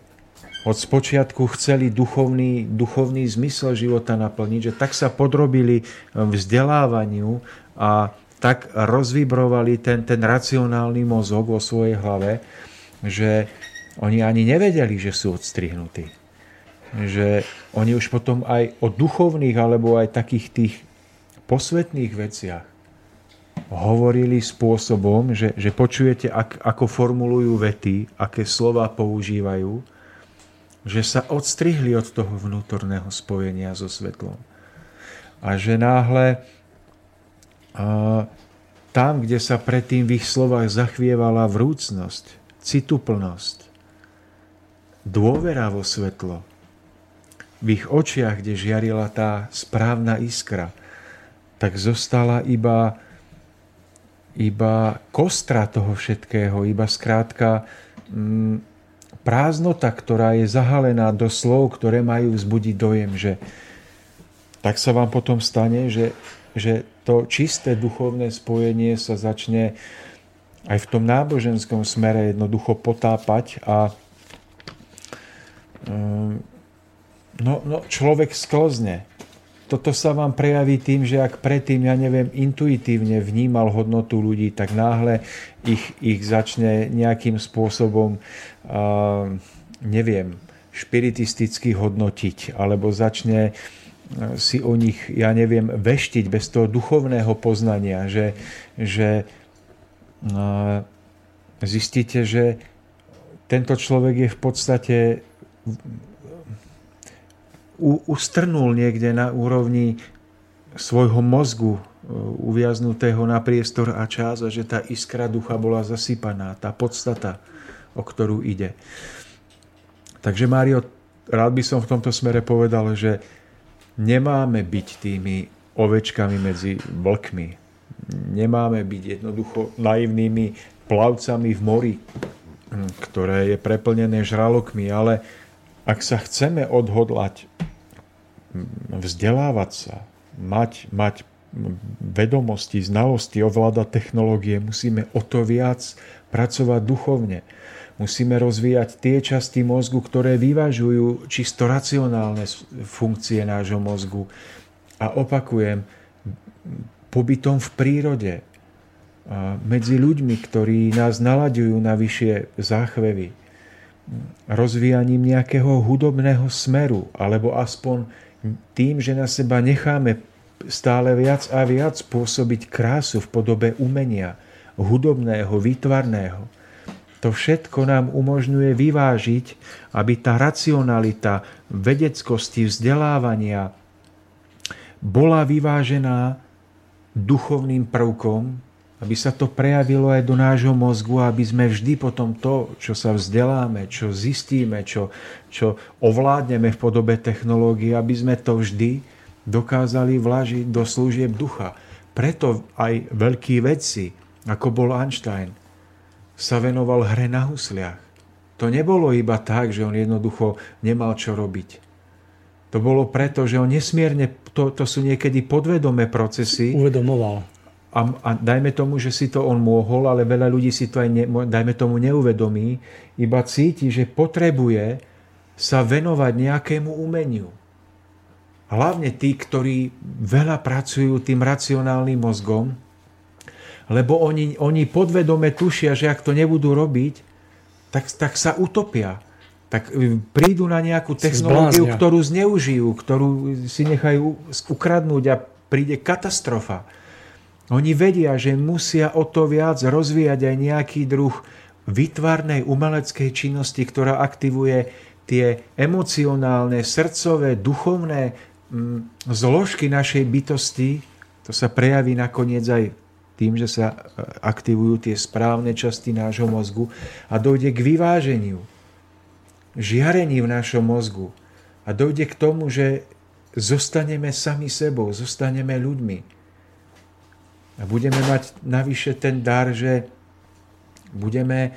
od spočiatku chceli duchovný, duchovný zmysel života naplniť, že tak sa podrobili um, vzdelávaniu a tak rozvibrovali ten, ten racionálny mozog vo svojej hlave, že oni ani nevedeli, že sú odstrihnutí. Že oni už potom aj o duchovných alebo aj takých tých posvetných veciach hovorili spôsobom, že, že počujete, ak, ako formulujú vety, aké slova používajú že sa odstrihli od toho vnútorného spojenia so svetlom. A že náhle tam, kde sa predtým v ich slovách zachvievala vrúcnosť, cituplnosť, dôvera vo svetlo, v ich očiach, kde žiarila tá správna iskra, tak zostala iba, iba kostra toho všetkého, iba skrátka mm, prázdnota, ktorá je zahalená do slov, ktoré majú vzbudiť dojem, že tak sa vám potom stane, že, že to čisté duchovné spojenie sa začne aj v tom náboženskom smere jednoducho potápať a um, no, no, človek sklzne toto sa vám prejaví tým, že ak predtým, ja neviem, intuitívne vnímal hodnotu ľudí, tak náhle ich, ich začne nejakým spôsobom, uh, neviem, špiritisticky hodnotiť, alebo začne si o nich, ja neviem, veštiť bez toho duchovného poznania, že, že uh, zistíte, že tento človek je v podstate ustrnul niekde na úrovni svojho mozgu e, uviaznutého na priestor a čas a že tá iskra ducha bola zasypaná, tá podstata, o ktorú ide. Takže Mário, rád by som v tomto smere povedal, že nemáme byť tými ovečkami medzi vlkmi. Nemáme byť jednoducho naivnými plavcami v mori, ktoré je preplnené žralokmi, ale ak sa chceme odhodlať vzdelávať sa, mať, mať vedomosti, znalosti, ovládať technológie, musíme o to viac pracovať duchovne. Musíme rozvíjať tie časti mozgu, ktoré vyvažujú čisto racionálne funkcie nášho mozgu. A opakujem, pobytom v prírode, medzi ľuďmi, ktorí nás nalaďujú na vyššie záchvevy, rozvíjaním nejakého hudobného smeru, alebo aspoň tým, že na seba necháme stále viac a viac pôsobiť krásu v podobe umenia, hudobného, výtvarného. To všetko nám umožňuje vyvážiť, aby tá racionalita vedeckosti, vzdelávania bola vyvážená duchovným prvkom, aby sa to prejavilo aj do nášho mozgu, aby sme vždy potom to, čo sa vzdeláme, čo zistíme, čo, čo ovládneme v podobe technológie, aby sme to vždy dokázali vlažiť do služieb ducha. Preto aj veľkí vedci, ako bol Einstein, sa venoval hre na husliach. to nebolo iba tak, že on jednoducho nemal čo robiť. To bolo preto, že on nesmierne, to, to sú niekedy podvedomé procesy. Uvedomoval. A, a dajme tomu, že si to on mohol, ale veľa ľudí si to aj, ne, dajme tomu, neuvedomí, iba cíti, že potrebuje sa venovať nejakému umeniu. Hlavne tí, ktorí veľa pracujú tým racionálnym mozgom, lebo oni, oni podvedome tušia, že ak to nebudú robiť, tak, tak sa utopia. Tak e, prídu na nejakú technológiu, ktorú zneužijú, ktorú si nechajú ukradnúť a príde katastrofa. Oni vedia, že musia o to viac rozvíjať aj nejaký druh vytvarnej umeleckej činnosti, ktorá aktivuje tie emocionálne, srdcové, duchovné mm, zložky našej bytosti. To sa prejaví nakoniec aj tým, že sa e, aktivujú tie správne časti nášho mozgu a dojde k vyváženiu, žiarení v našom mozgu a dojde k tomu, že zostaneme sami sebou, zostaneme ľuďmi. A budeme mať navyše ten dar, že budeme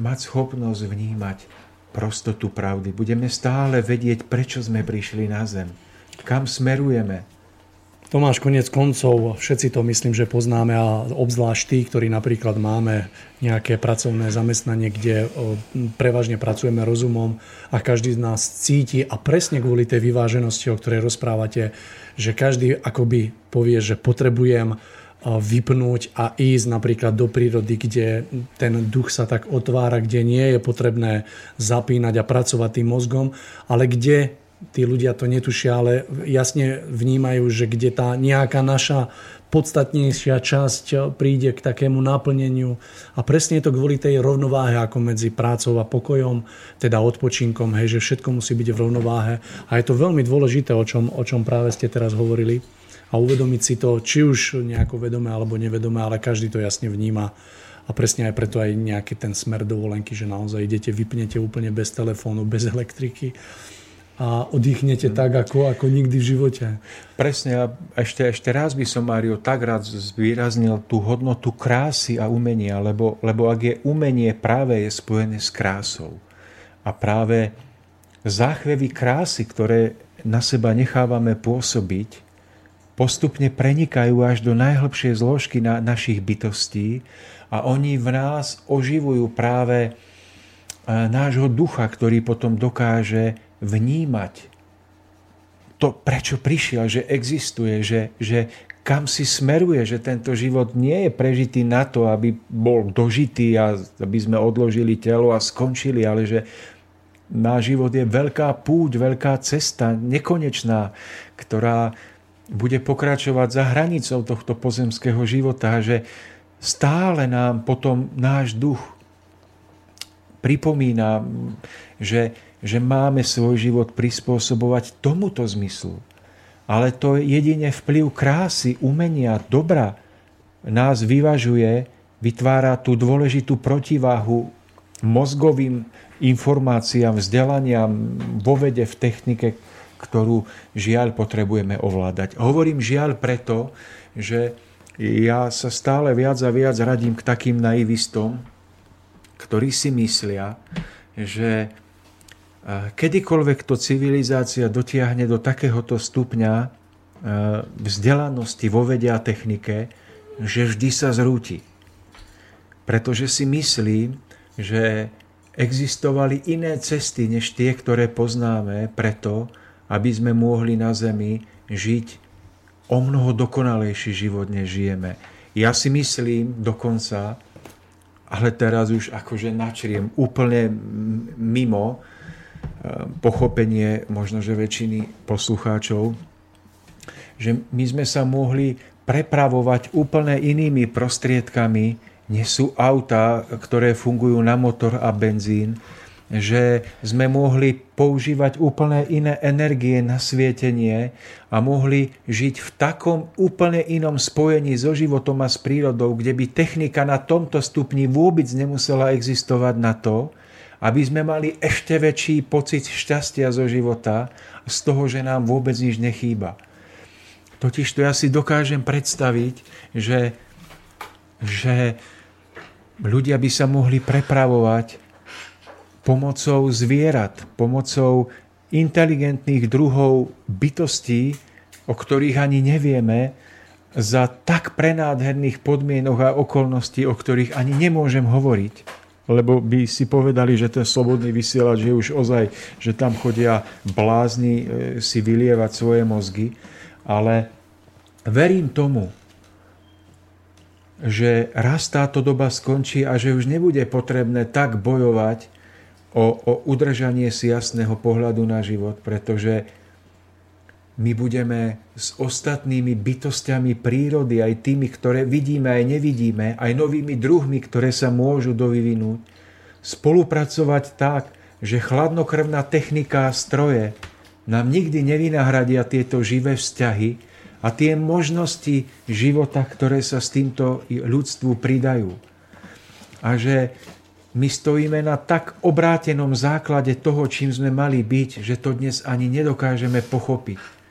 mať schopnosť vnímať prostotu pravdy. Budeme stále vedieť, prečo sme prišli na zem, kam smerujeme, Tomáš, konec koncov, všetci to myslím, že poznáme a obzvlášť tí, ktorí napríklad máme nejaké pracovné zamestnanie, kde prevažne pracujeme rozumom a každý z nás cíti a presne kvôli tej vyváženosti, o ktorej rozprávate, že každý akoby povie, že potrebujem vypnúť a ísť napríklad do prírody, kde ten duch sa tak otvára, kde nie je potrebné zapínať a pracovať tým mozgom, ale kde tí ľudia to netušia, ale jasne vnímajú, že kde tá nejaká naša podstatnejšia časť príde k takému naplneniu. A presne je to kvôli tej rovnováhe ako medzi prácou a pokojom, teda odpočinkom, hej, že všetko musí byť v rovnováhe. A je to veľmi dôležité, o čom, o čom práve ste teraz hovorili. A uvedomiť si to, či už nejako vedome alebo nevedome, ale každý to jasne vníma. A presne aj preto aj nejaký ten smer dovolenky, že naozaj idete, vypnete úplne bez telefónu, bez elektriky a oddychnete mm. tak, ako, ako nikdy v živote. Presne a ešte, ešte raz by som, Mário, tak rád zvýraznil tú hodnotu krásy a umenia, lebo, lebo ak je umenie práve je spojené s krásou. A práve záchvevy krásy, ktoré na seba nechávame pôsobiť, postupne prenikajú až do najhlbšej zložky na našich bytostí a oni v nás oživujú práve e, nášho ducha, ktorý potom dokáže vnímať to, prečo prišiel, že existuje, že, že kam si smeruje, že tento život nie je prežitý na to, aby bol dožitý a aby sme odložili telo a skončili, ale že náš život je veľká púť, veľká cesta, nekonečná, ktorá bude pokračovať za hranicou tohto pozemského života, že stále nám potom náš duch pripomína, že že máme svoj život prispôsobovať tomuto zmyslu. Ale to je jedine vplyv krásy, umenia, dobra nás vyvažuje, vytvára tú dôležitú protiváhu mozgovým informáciám, vzdelaniam vo vede, v technike, ktorú žiaľ potrebujeme ovládať. Hovorím žiaľ preto, že ja sa stále viac a viac radím k takým naivistom, ktorí si myslia, že kedykoľvek to civilizácia dotiahne do takéhoto stupňa e, vzdelanosti vo vede a technike, že vždy sa zrúti. Pretože si myslím, že existovali iné cesty než tie, ktoré poznáme, preto, aby sme mohli na Zemi žiť o mnoho dokonalejší život, než žijeme. Ja si myslím dokonca, ale teraz už akože načriem úplne mimo, pochopenie možno, že väčšiny poslucháčov, že my sme sa mohli prepravovať úplne inými prostriedkami, nie sú auta, ktoré fungujú na motor a benzín, že sme mohli používať úplne iné energie na svietenie a mohli žiť v takom úplne inom spojení so životom a s prírodou, kde by technika na tomto stupni vôbec nemusela existovať na to, aby sme mali ešte väčší pocit šťastia zo života z toho, že nám vôbec nič nechýba. Totiž to ja si dokážem predstaviť, že, že ľudia by sa mohli prepravovať pomocou zvierat, pomocou inteligentných druhov bytostí, o ktorých ani nevieme, za tak prenádherných podmienok a okolností, o ktorých ani nemôžem hovoriť. Lebo by si povedali, že ten slobodný vysielač je už ozaj, že tam chodia blázni e, si vylievať svoje mozgy. Ale verím tomu, že raz táto doba skončí a že už nebude potrebné tak bojovať o, o udržanie si jasného pohľadu na život, pretože my budeme s ostatnými bytostiami prírody, aj tými, ktoré vidíme, aj nevidíme, aj novými druhmi, ktoré sa môžu dovyvinúť, spolupracovať tak, že chladnokrvná technika a stroje nám nikdy nevynahradia tieto živé vzťahy a tie možnosti života, ktoré sa s týmto ľudstvu pridajú. A že my stojíme na tak obrátenom základe toho, čím sme mali byť, že to dnes ani nedokážeme pochopiť.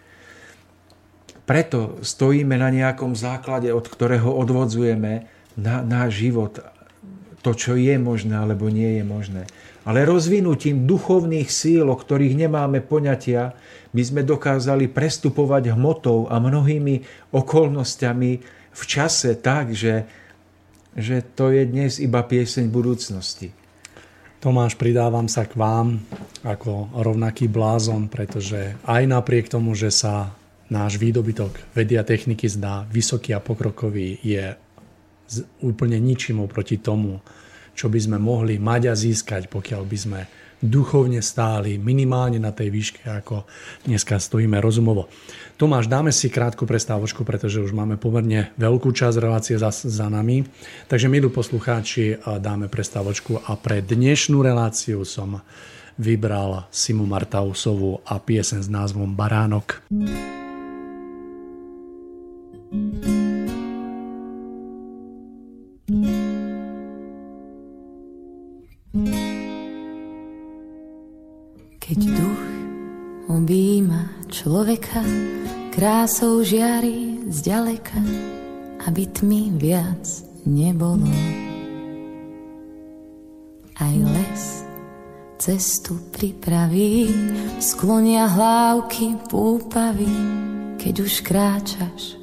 Preto stojíme na nejakom základe, od ktorého odvodzujeme na náš život, to, čo je možné alebo nie je možné. Ale rozvinutím duchovných síl, o ktorých nemáme poňatia, my sme dokázali prestupovať hmotou a mnohými okolnostiami v čase tak, že, že to je dnes iba pieseň budúcnosti. Tomáš, pridávam sa k vám ako rovnaký blázon, pretože aj napriek tomu, že sa náš výdobytok vedia techniky zdá vysoký a pokrokový, je úplne ničím oproti tomu, čo by sme mohli mať a získať, pokiaľ by sme duchovne stáli minimálne na tej výške, ako dneska stojíme rozumovo. Tomáš, dáme si krátku prestávočku, pretože už máme pomerne veľkú časť relácie za, za nami. Takže, milí poslucháči, dáme prestávočku a pre dnešnú reláciu som vybral Simu Martausovú a piesen s názvom Baránok. Baránok. Keď duch objíma človeka, krásou žiari zďaleka, aby tmy viac nebolo. Aj les cestu pripraví, sklonia hlávky púpavy, keď už kráčaš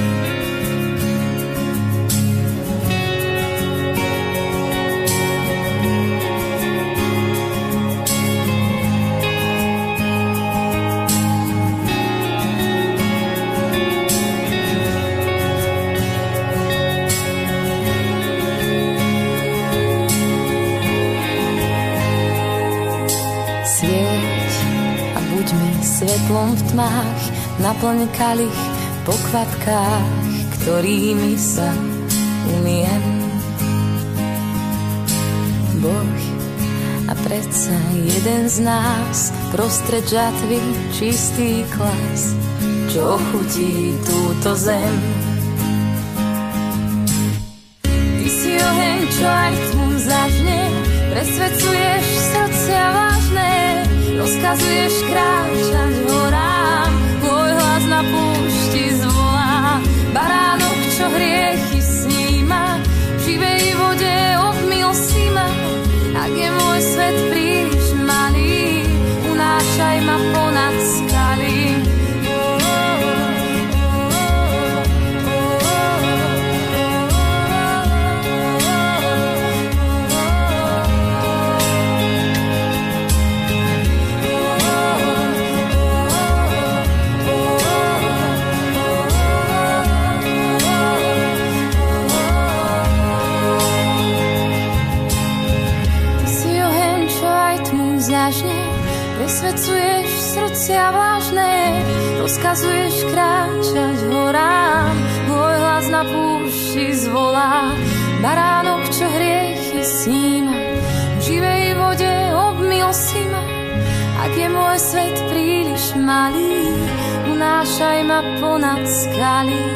Tmách, naplň kalich po kvatkách, ktorými sa umiem. Boh a predsa jeden z nás prostred žatvy čistý klas, čo chutí túto zem. Ty si oheň, čo aj tmu zažne, presvedcuješ srdcia vážne, rozkazuješ kráčať horám, rozkazuješ kráčať horám, môj hlas na púšti zvolá, baránok, čo hriechy sníma, v živej vode obmil si ma, ak je môj svet príliš malý, unášaj ma ponad skaly.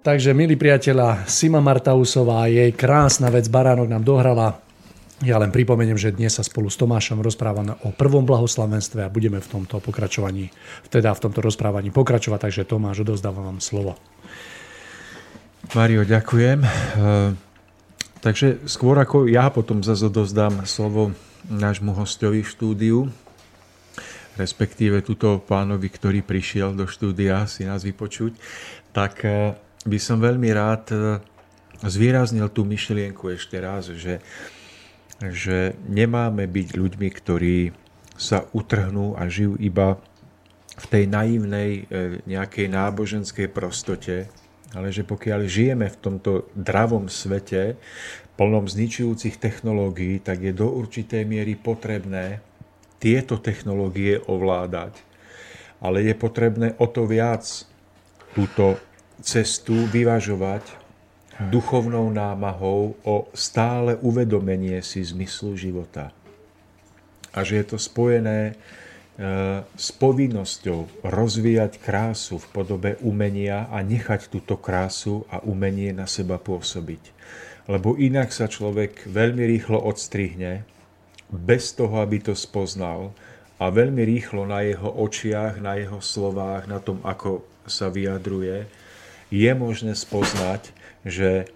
Takže, milí priateľa, Sima Martausová, jej krásna vec Baránok nám dohrala. Ja len pripomeniem, že dnes sa spolu s Tomášom rozprávame o prvom blahoslavenstve a budeme v tomto pokračovaní, teda v tomto rozprávaní pokračovať, takže Tomáš, odovzdávam vám slovo. Mario, ďakujem. E, takže skôr ako ja potom zase odovzdám slovo nášmu hostovi v štúdiu, respektíve túto pánovi, ktorý prišiel do štúdia si nás vypočuť, tak e, by som veľmi rád e, zvýraznil tú myšlienku ešte raz, že, že nemáme byť ľuďmi, ktorí sa utrhnú a žijú iba v tej naivnej e, nejakej náboženskej prostote, ale že pokiaľ žijeme v tomto dravom svete, plnom zničujúcich technológií, tak je do určitej miery potrebné tieto technológie ovládať. Ale je potrebné o to viac túto cestu vyvažovať duchovnou námahou o stále uvedomenie si zmyslu života. A že je to spojené e, s povinnosťou rozvíjať krásu v podobe umenia a nechať túto krásu a umenie na seba pôsobiť. Lebo inak sa človek veľmi rýchlo odstrihne, bez toho, aby to spoznal a veľmi rýchlo na jeho očiach, na jeho slovách, na tom, ako sa vyjadruje, je možné spoznať, že,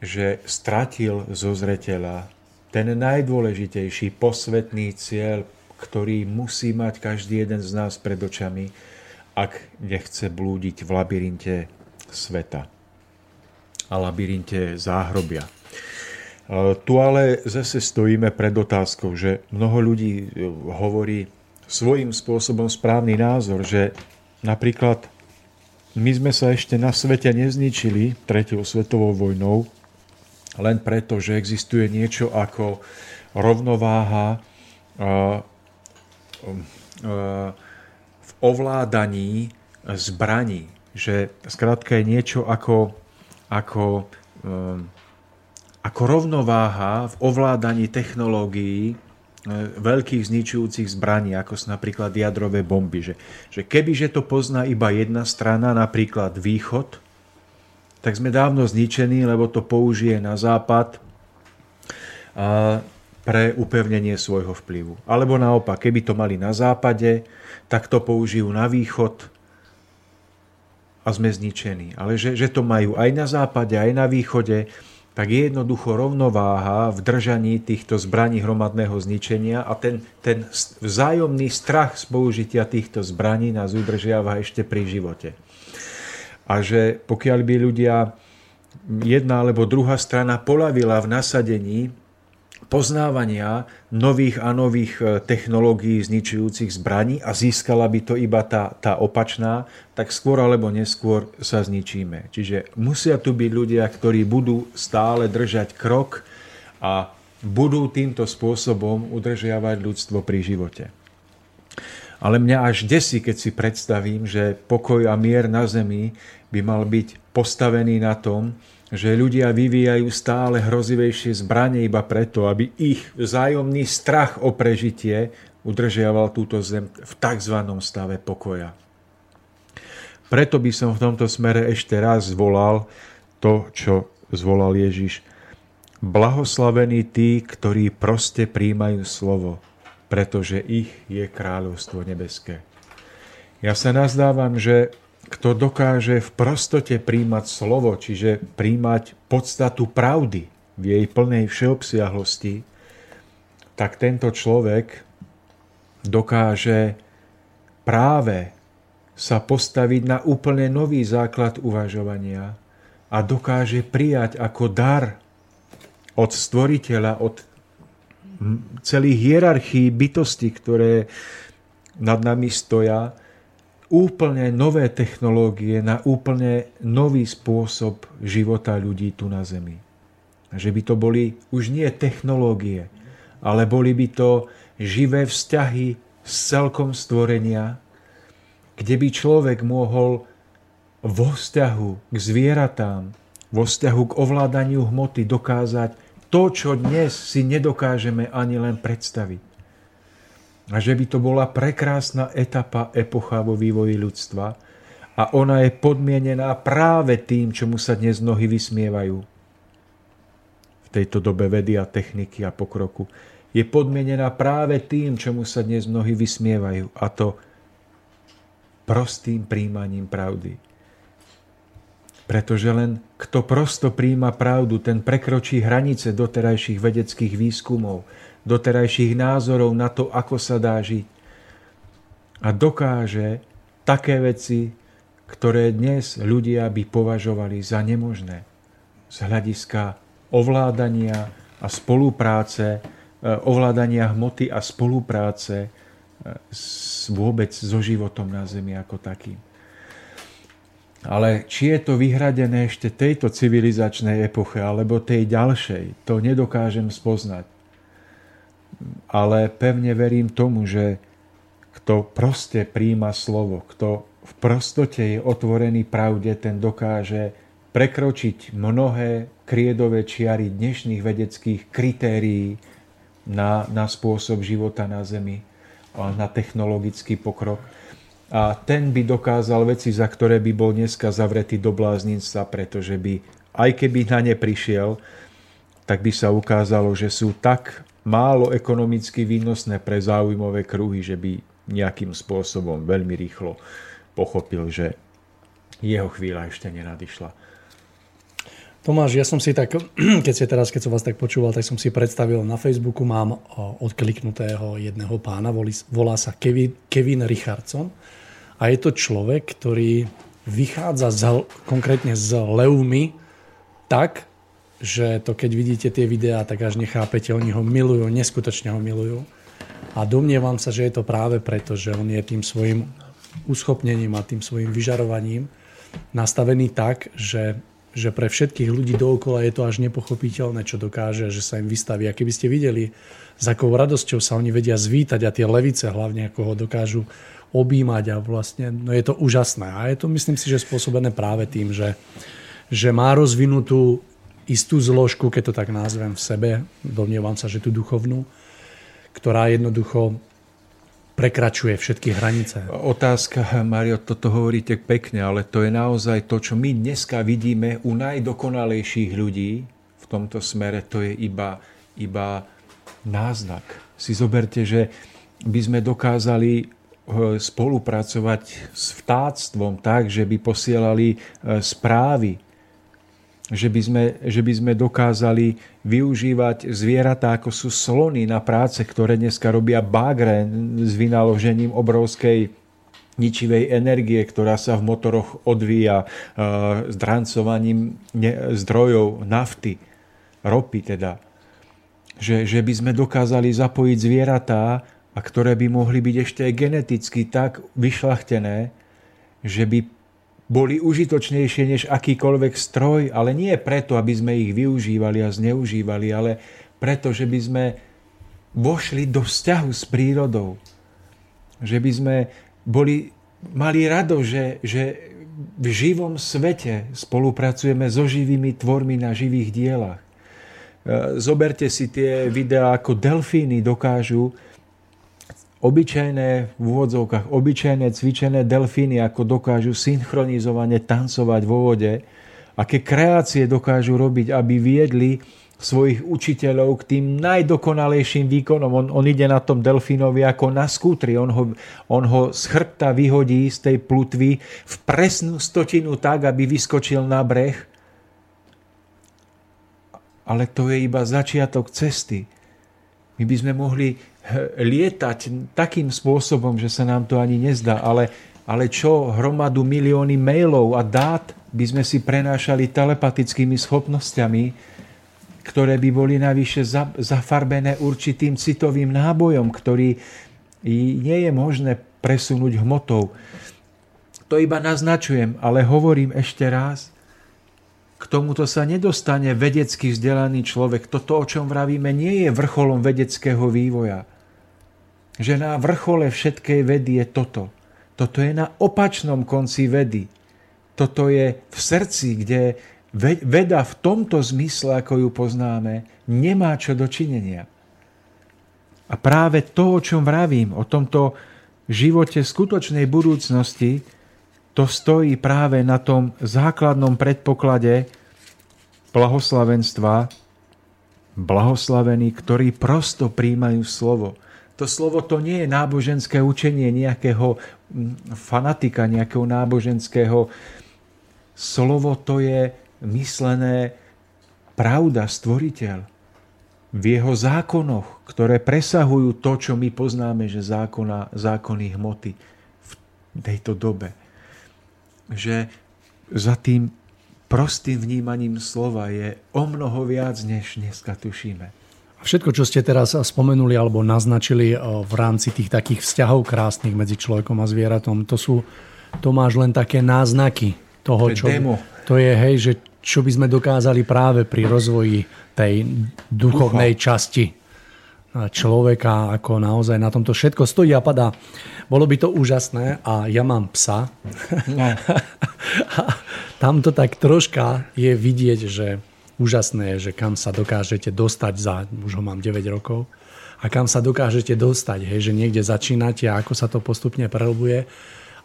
že stratil zo zreteľa ten najdôležitejší posvetný cieľ, ktorý musí mať každý jeden z nás pred očami, ak nechce blúdiť v labyrinte sveta a labyrinte záhrobia. E, tu ale zase stojíme pred otázkou, že mnoho ľudí hovorí svojím spôsobom správny názor, že napríklad my sme sa ešte na svete nezničili tretou svetovou vojnou, len preto, že existuje niečo ako rovnováha v ovládaní zbraní. Že skrátka je niečo ako, ako, ako rovnováha v ovládaní technológií, veľkých zničujúcich zbraní, ako sú napríklad jadrové bomby. Že, že kebyže to pozná iba jedna strana, napríklad východ, tak sme dávno zničení, lebo to použije na západ a pre upevnenie svojho vplyvu. Alebo naopak, keby to mali na západe, tak to použijú na východ a sme zničení. Ale že, že to majú aj na západe, aj na východe, tak je jednoducho rovnováha v držaní týchto zbraní hromadného zničenia a ten, ten vzájomný strach z použitia týchto zbraní nás udržiava ešte pri živote. A že pokiaľ by ľudia jedna alebo druhá strana polavila v nasadení poznávania nových a nových e, technológií zničujúcich zbraní a získala by to iba tá, tá opačná, tak skôr alebo neskôr sa zničíme. Čiže musia tu byť ľudia, ktorí budú stále držať krok a budú týmto spôsobom udržiavať ľudstvo pri živote. Ale mňa až desí, keď si predstavím, že pokoj a mier na zemi by mal byť postavený na tom, že ľudia vyvíjajú stále hrozivejšie zbranie iba preto, aby ich vzájomný strach o prežitie udržiaval túto zem v tzv. stave pokoja. Preto by som v tomto smere ešte raz zvolal to, čo zvolal Ježiš. Blahoslavení tí, ktorí proste príjmajú slovo, pretože ich je kráľovstvo nebeské. Ja sa nazdávam, že kto dokáže v prostote príjmať slovo, čiže príjmať podstatu pravdy v jej plnej všeobsiahlosti, tak tento človek dokáže práve sa postaviť na úplne nový základ uvažovania a dokáže prijať ako dar od stvoriteľa, od celých hierarchií bytosti, ktoré nad nami stoja, úplne nové technológie na úplne nový spôsob života ľudí tu na Zemi. Že by to boli už nie technológie, ale boli by to živé vzťahy s celkom stvorenia, kde by človek mohol vo vzťahu k zvieratám, vo vzťahu k ovládaniu hmoty dokázať to, čo dnes si nedokážeme ani len predstaviť. A že by to bola prekrásna etapa, epocha vo vývoji ľudstva a ona je podmienená práve tým, čomu sa dnes mnohí vysmievajú v tejto dobe vedy a techniky a pokroku. Je podmienená práve tým, čomu sa dnes mnohí vysmievajú a to prostým príjmaním pravdy. Pretože len kto prosto príjma pravdu, ten prekročí hranice doterajších vedeckých výskumov, doterajších názorov na to, ako sa dá žiť. A dokáže také veci, ktoré dnes ľudia by považovali za nemožné. Z hľadiska ovládania a spolupráce, e, ovládania hmoty a spolupráce e, vôbec so životom na Zemi ako takým. Ale či je to vyhradené ešte tejto civilizačnej epoche alebo tej ďalšej, to nedokážem spoznať. Ale pevne verím tomu, že kto proste príjma slovo, kto v prostote je otvorený pravde, ten dokáže prekročiť mnohé kriedové čiary dnešných vedeckých kritérií na, na spôsob života na Zemi na technologický pokrok a ten by dokázal veci, za ktoré by bol dneska zavretý do bláznictva, pretože by, aj keby na ne prišiel, tak by sa ukázalo, že sú tak málo ekonomicky výnosné pre záujmové kruhy, že by nejakým spôsobom veľmi rýchlo pochopil, že jeho chvíľa ešte nenadišla. Tomáš, ja som si tak, keď si teraz, keď som vás tak počúval, tak som si predstavil na Facebooku, mám odkliknutého jedného pána, volá sa Kevin, Kevin Richardson a je to človek, ktorý vychádza z, konkrétne z Leumy tak, že to keď vidíte tie videá, tak až nechápete, oni ho milujú, neskutočne ho milujú. A domnievam sa, že je to práve preto, že on je tým svojim uschopnením a tým svojim vyžarovaním nastavený tak, že, že pre všetkých ľudí dookola je to až nepochopiteľné, čo dokáže, že sa im vystaví. A keby ste videli, s akou radosťou sa oni vedia zvítať a tie levice hlavne, ako ho dokážu objímať a vlastne no je to úžasné. A je to myslím si, že spôsobené práve tým, že, že má rozvinutú istú zložku, keď to tak nazvem v sebe, domnievam sa, že tú duchovnú, ktorá jednoducho prekračuje všetky hranice. Otázka, Mario, toto hovoríte pekne, ale to je naozaj to, čo my dneska vidíme u najdokonalejších ľudí v tomto smere, to je iba, iba náznak. Si zoberte, že by sme dokázali spolupracovať s vtáctvom tak, že by posielali eh, správy, že by, sme, že by sme dokázali využívať zvieratá, ako sú slony na práce, ktoré dneska robia bagre s vynaložením obrovskej ničivej energie, ktorá sa v motoroch odvíja s eh, drancovaním zdrojov nafty, ropy teda. Že, že by sme dokázali zapojiť zvieratá a ktoré by mohli byť ešte aj geneticky tak vyšlachtené, že by boli užitočnejšie než akýkoľvek stroj, ale nie preto, aby sme ich využívali a zneužívali, ale preto, že by sme vošli do vzťahu s prírodou. Že by sme boli, mali rado, že, že v živom svete spolupracujeme so živými tvormi na živých dielach. E, zoberte si tie videá, ako delfíny dokážu obyčajné, v úvodzovkách, obyčajné cvičené delfíny, ako dokážu synchronizovane tancovať vo vode, aké kreácie dokážu robiť, aby viedli svojich učiteľov k tým najdokonalejším výkonom. On, on ide na tom delfínovi ako na skútri. On ho, on ho z chrbta vyhodí z tej plutvy v presnú stotinu tak, aby vyskočil na breh. Ale to je iba začiatok cesty. My by sme mohli lietať takým spôsobom, že sa nám to ani nezdá, ale, ale čo hromadu milióny mailov a dát by sme si prenášali telepatickými schopnosťami, ktoré by boli navyše zafarbené určitým citovým nábojom, ktorý nie je možné presunúť hmotou. To iba naznačujem, ale hovorím ešte raz, k tomuto sa nedostane vedecky vzdelaný človek. Toto, o čom vravíme, nie je vrcholom vedeckého vývoja že na vrchole všetkej vedy je toto. Toto je na opačnom konci vedy. Toto je v srdci, kde, veda v tomto zmysle, ako ju poznáme, nemá čo dočinenia. A práve to, o čom vravím, o tomto živote skutočnej budúcnosti, to stojí práve na tom základnom predpoklade blahoslavenstva, blahoslavení, ktorí prosto príjmajú slovo. To slovo to nie je náboženské učenie nejakého mm, fanatika, nejakého náboženského. Slovo to je myslené pravda, stvoriteľ. V jeho zákonoch, ktoré presahujú to, čo my poznáme, že zákona, zákony hmoty v tejto dobe. Že za tým prostým vnímaním slova je o mnoho viac, než dneska tušíme. Všetko, čo ste teraz spomenuli alebo naznačili eh, v rámci tých takých vzťahov krásnych medzi človekom a zvieratom, to sú, to máš len také náznaky toho, čo... Demo. To je, hej, že čo by sme dokázali práve pri rozvoji tej duchovnej Ducha. časti človeka, ako naozaj na tomto všetko stojí a padá. Bolo by to úžasné a ja mám psa. No. tam to tak troška je vidieť, že úžasné že kam sa dokážete dostať za, už ho mám 9 rokov, a kam sa dokážete dostať, hej, že niekde začínate a ako sa to postupne prehlbuje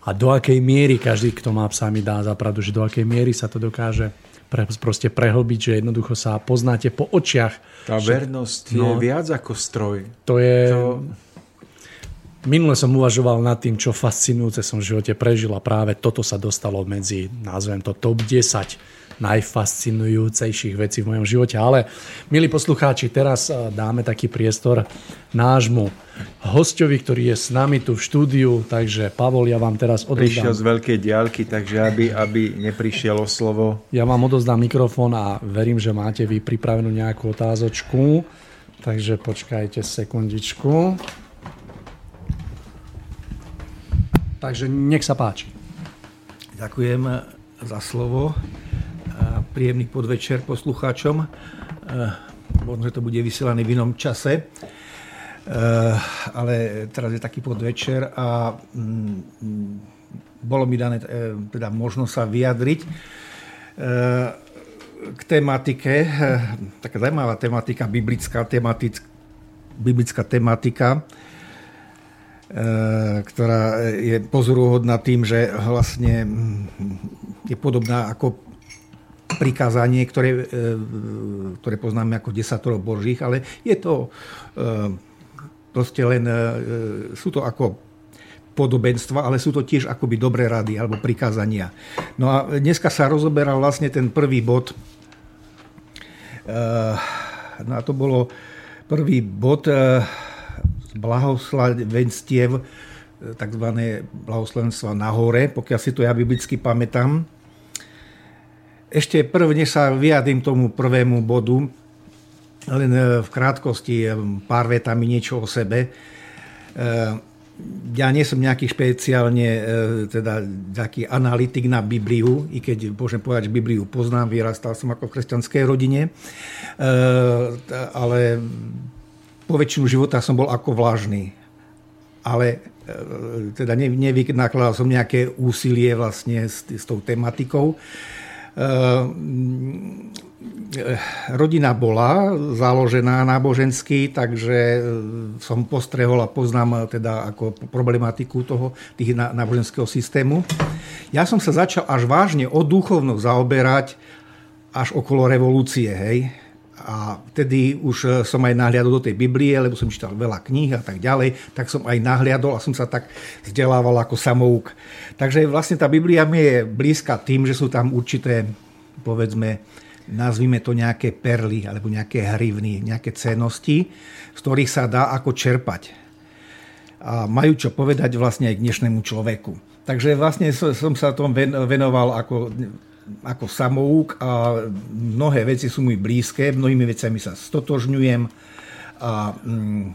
a do akej miery každý, kto má psa, mi dá zapravdu, že do akej miery sa to dokáže pre, proste prehlbiť, že jednoducho sa poznáte po očiach. Tá že, vernosť no, je viac ako stroj. To je... To... Minule som uvažoval nad tým, čo fascinujúce som v živote prežil a práve toto sa dostalo medzi, nazvem to, top 10 najfascinujúcejších vecí v mojom živote. Ale, milí poslucháči, teraz eh, dáme taký priestor nášmu hostovi, ktorý je s nami tu v štúdiu. Takže, Pavol, ja vám teraz odozdám... Prišiel z veľkej diálky, takže aby, aby neprišiel o slovo. Ja vám odozdám mikrofón a verím, že máte vy pripravenú nejakú otázočku. Takže počkajte sekundičku. Takže nech sa páči. Ďakujem za slovo príjemný podvečer poslucháčom. Eh, možno, že to bude vysielané v inom čase, eh, ale teraz je taký podvečer a mm, bolo mi dané eh, teda možnosť sa vyjadriť k tematike, taká zaujímavá tematika, biblická, tematic, biblická tematika, ktorá je pozoruhodná tým, že vlastne mm, je podobná ako prikázanie, ktoré, e, ktoré poznáme ako desatoro božích, ale je to e, proste len, e, sú to ako podobenstva, ale sú to tiež akoby dobré rady alebo prikázania. No a dneska sa rozoberal vlastne ten prvý bod. No a to bolo prvý bod blahoslavenstiev, takzvané blahoslavenstva nahore, pokiaľ si to ja biblicky pamätám. Ešte prvne sa vyjadím tomu prvému bodu, len e, v krátkosti e, pár vetami niečo o sebe. E, ja nie som nejaký špeciálne teda taký analytik na Bibliu, i keď môžem povedať, že Bibliu poznám, vyrastal som ako v kresťanskej rodine, ale po väčšinu života som bol ako vlažný. Ale teda nevynakladal som nejaké úsilie vlastne s, s tou tematikou. Ehm, rodina bola založená nábožensky, takže e, som postrehol a poznám teda ako problematiku toho tých náboženského systému. Ja som sa začal až vážne o duchovno zaoberať až okolo revolúcie, hej. A vtedy už e, som aj nahliadol do tej Biblie, lebo som čítal veľa kníh a tak ďalej, tak som aj nahliadol a som sa tak vzdelával ako samouk. Takže vlastne tá Biblia mi je blízka tým, že sú tam určité, povedzme, nazvime to nejaké perly alebo nejaké hrivny, nejaké cenosti, z ktorých sa dá ako čerpať. A majú čo povedať vlastne aj k dnešnému človeku. Takže vlastne som sa tom venoval ako, ako samouk a mnohé veci sú mi blízke, mnohými vecami sa stotožňujem a mm,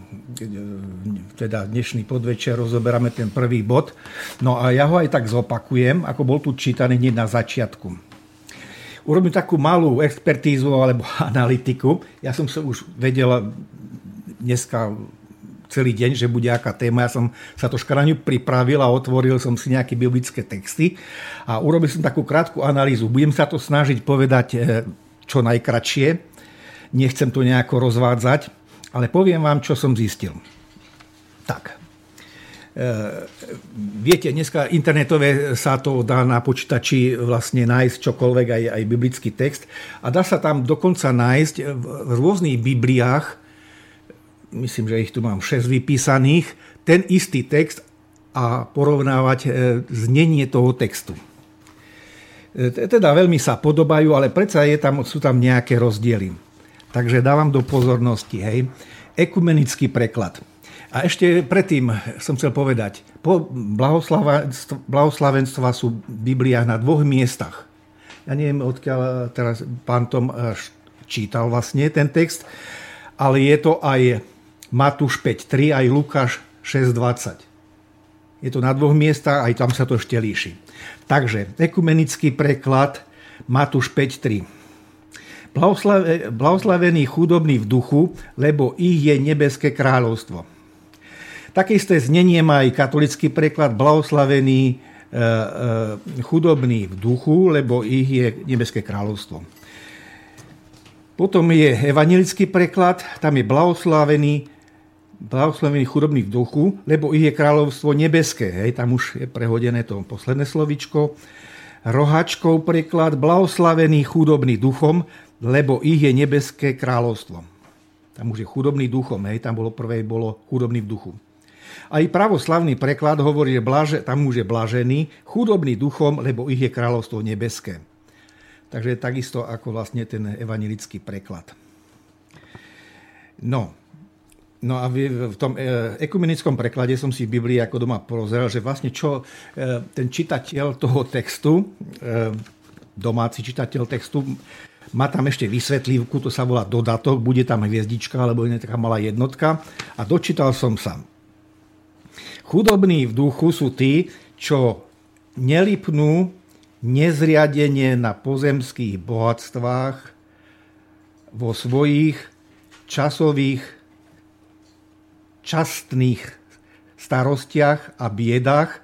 teda dnešný podvečer rozoberáme ten prvý bod. No a ja ho aj tak zopakujem, ako bol tu čítaný hneď na začiatku. Urobím takú malú expertízu alebo analytiku. Ja som sa už vedel dneska celý deň, že bude aká téma. Ja som sa troška na ňu pripravil a otvoril som si nejaké biblické texty a urobil som takú krátku analýzu. Budem sa to snažiť povedať e, čo najkračšie. Nechcem to nejako rozvádzať, ale poviem vám, čo som zistil. Tak. E, viete, dneska internetové sa to dá na počítači vlastne nájsť čokoľvek, aj, aj biblický text. A dá sa tam dokonca nájsť v rôznych bibliách myslím, že ich tu mám 6 vypísaných, ten istý text a porovnávať e, znenie toho textu. E, teda veľmi sa podobajú, ale predsa je tam, sú tam nejaké rozdiely. Takže dávam do pozornosti, hej, ekumenický preklad. A ešte predtým som chcel povedať, po blahoslavenstva sú v Bibliách na dvoch miestach. Ja neviem, odkiaľ teraz pán Tom e, čítal vlastne ten text, ale je to aj Matúš 5.3 aj Lukáš 6.20. Je to na dvoch miestach, aj tam sa to ešte líši. Takže ekumenický preklad Matúš 5.3. Blahoslavený chudobný v duchu, lebo ich je nebeské kráľovstvo. Také isté znenie má aj katolický preklad blahoslavený e, e, chudobný v duchu, lebo ich je nebeské kráľovstvo. Potom je evangelický preklad, tam je blahoslavený blahoslavení chudobní v duchu, lebo ich je kráľovstvo nebeské. Hej, tam už je prehodené to posledné slovičko. Rohačkov preklad, blahoslavený chudobný duchom, lebo ich je nebeské kráľovstvo. Tam už je chudobný duchom, hej, tam bolo prvé, bolo chudobný v duchu. Aj pravoslavný preklad hovorí, že blaže, tam už je blažený, chudobný duchom, lebo ich je kráľovstvo nebeské. Takže takisto ako vlastne ten evanilický preklad. No, No a v tom e, ekumenickom preklade som si v Biblii ako doma porozrel, že vlastne čo e, ten čitateľ toho textu, e, domáci čitateľ textu, má tam ešte vysvetlívku, to sa volá dodatok, bude tam hviezdička, alebo je taká malá jednotka. A dočítal som sa. Chudobní v duchu sú tí, čo nelipnú nezriadenie na pozemských bohatstvách vo svojich časových častných starostiach a biedách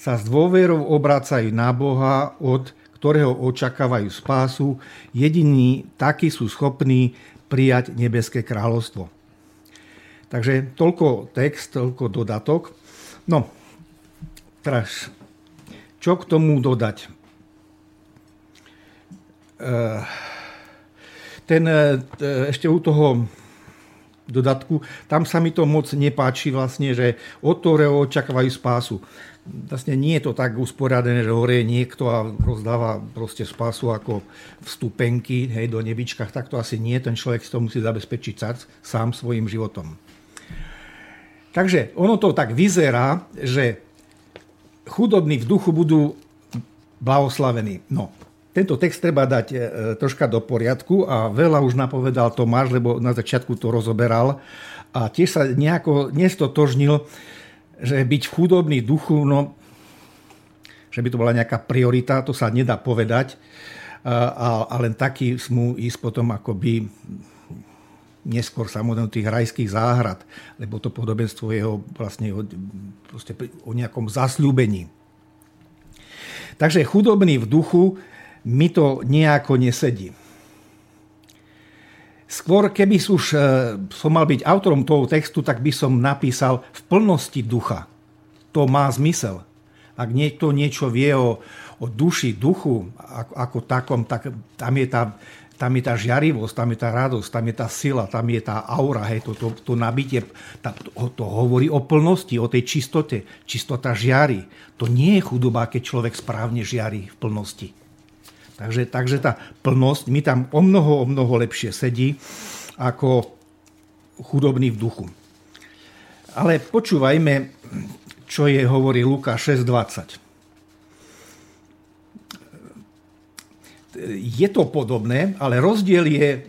sa s dôverou obracajú na Boha, od ktorého očakávajú spásu. Jediní takí sú schopní prijať nebeské kráľovstvo. Takže toľko text, toľko dodatok. No, teraz, čo k tomu dodať? Eh, ten, eh, ešte u toho dodatku, tam sa mi to moc nepáči vlastne, že od ktorého očakávajú spásu. Vlastne nie je to tak usporiadené, že hore je niekto a rozdáva proste spásu ako vstupenky hej, do nebičkách, tak to asi nie. Ten človek si to musí zabezpečiť sám svojim životom. Takže ono to tak vyzerá, že chudobní v duchu budú blahoslavení. No, tento text treba dať e, troška do poriadku a veľa už napovedal Tomáš, lebo na začiatku to rozoberal a tiež sa nejako nestotožnil, že byť chudobný duchu, no, že by to bola nejaká priorita, to sa nedá povedať a, a len taký smú ísť potom akoby neskôr samozrejme tých rajských záhrad, lebo to podobenstvo jeho vlastne o, o nejakom zasľúbení. Takže chudobný v duchu mi to nejako nesedí. Skôr, keby už e, som mal byť autorom toho textu, tak by som napísal v plnosti ducha. To má zmysel. Ak niekto niečo vie o, o duši, duchu ako, ako takom, tak tam je, tá, tam je tá žiarivosť, tam je tá radosť, tam je tá sila, tam je tá aura, hej, to, to, to nabitie, tá, to, to hovorí o plnosti, o tej čistote. Čistota žiari. To nie je chudoba, keď človek správne žiari v plnosti. Takže, takže tá plnosť mi tam o mnoho, o mnoho lepšie sedí ako chudobný v duchu. Ale počúvajme, čo je hovorí Luka 6.20. Je to podobné, ale rozdiel je,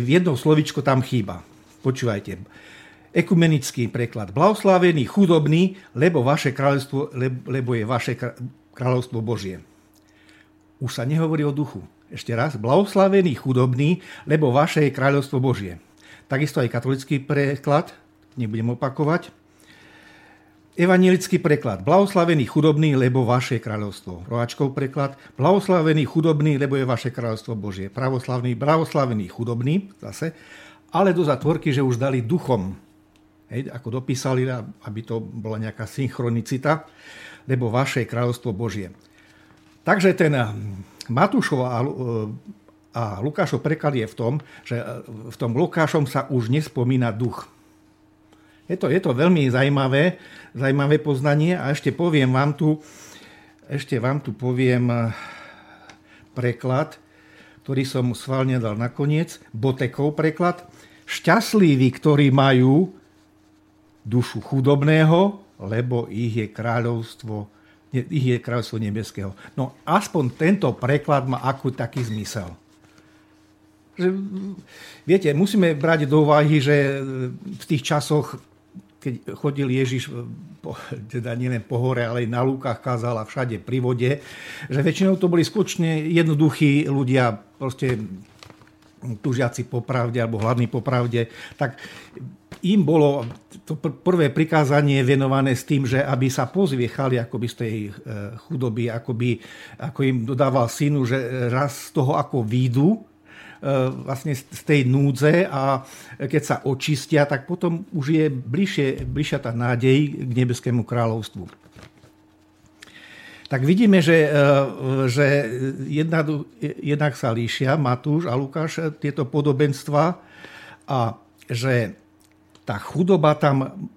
v jednom slovičko tam chýba. Počúvajte. Ekumenický preklad. Blahoslavený, chudobný, lebo, vaše kráľovstvo, lebo je vaše kráľovstvo Božie. Už sa nehovorí o duchu. Ešte raz, blahoslavený chudobný, lebo vaše je kráľovstvo Božie. Takisto aj katolický preklad, nebudem opakovať. Evangelický preklad. Blahoslavený chudobný, lebo vaše kráľovstvo. Rohačkov preklad. Blahoslavený chudobný, lebo je vaše kráľovstvo Božie. Pravoslavný, blahoslavený chudobný, zase. Ale do zatvorky, že už dali duchom. Hej, ako dopísali, aby to bola nejaká synchronicita, lebo vaše kráľovstvo Božie. Takže ten Matúšov a, a Lukášov preklad je v tom, že v tom Lukášom sa už nespomína duch. Je to, je to veľmi zaujímavé, zaujímavé poznanie a ešte poviem vám tu, ešte vám tu poviem eh, preklad, ktorý som schválne dal nakoniec, Botekov preklad. Šťastliví, ktorí majú dušu chudobného, lebo ich je kráľovstvo, ich je kráľovstvo nebeského. No aspoň tento preklad má akú taký zmysel. Že, viete, musíme brať do úvahy, že v tých časoch keď chodil Ježiš po, teda nielen po hore, ale aj na lúkach kázal a všade pri vode, že väčšinou to boli skutočne jednoduchí ľudia, proste tužiaci po pravde alebo hladní po pravde, tak im bolo to prvé prikázanie venované s tým, že aby sa pozviechali akoby z tej e, chudoby, akoby, ako im dodával synu, že raz z toho ako výjdu, E, vlastne z tej núdze a keď sa očistia, tak potom už je bližšie, bližšia tá nádej k nebeskému kráľovstvu. Tak vidíme, že, e, že jedna, jednak sa líšia Matúš a Lukáš e, tieto podobenstva a že tá chudoba tam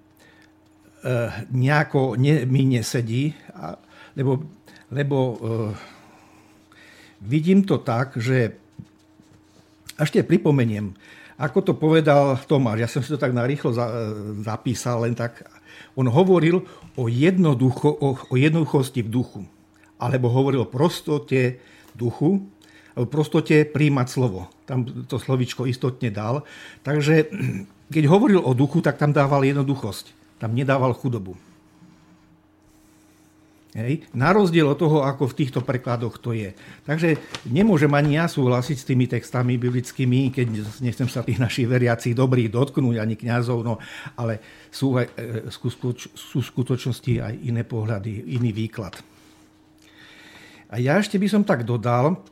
nejako ne, mi nesedí, lebo, lebo vidím to tak, že ešte pripomeniem, ako to povedal Tomáš, ja som si to tak narýchlo zapísal, len tak. On hovoril o, jednoducho, o, o jednoduchosti v duchu. Alebo hovoril o prostote duchu, o prostote príjmať slovo. Tam to slovičko istotne dal. Takže keď hovoril o duchu, tak tam dával jednoduchosť. Tam nedával chudobu. Hej. Na rozdiel od toho, ako v týchto prekladoch to je. Takže nemôžem ani ja súhlasiť s tými textami biblickými, keď nechcem sa tých našich veriacich dobrých dotknúť, ani kňazov, no, ale sú, aj, e, sú v skutočnosti aj iné pohľady, iný výklad. A ja ešte by som tak dodal,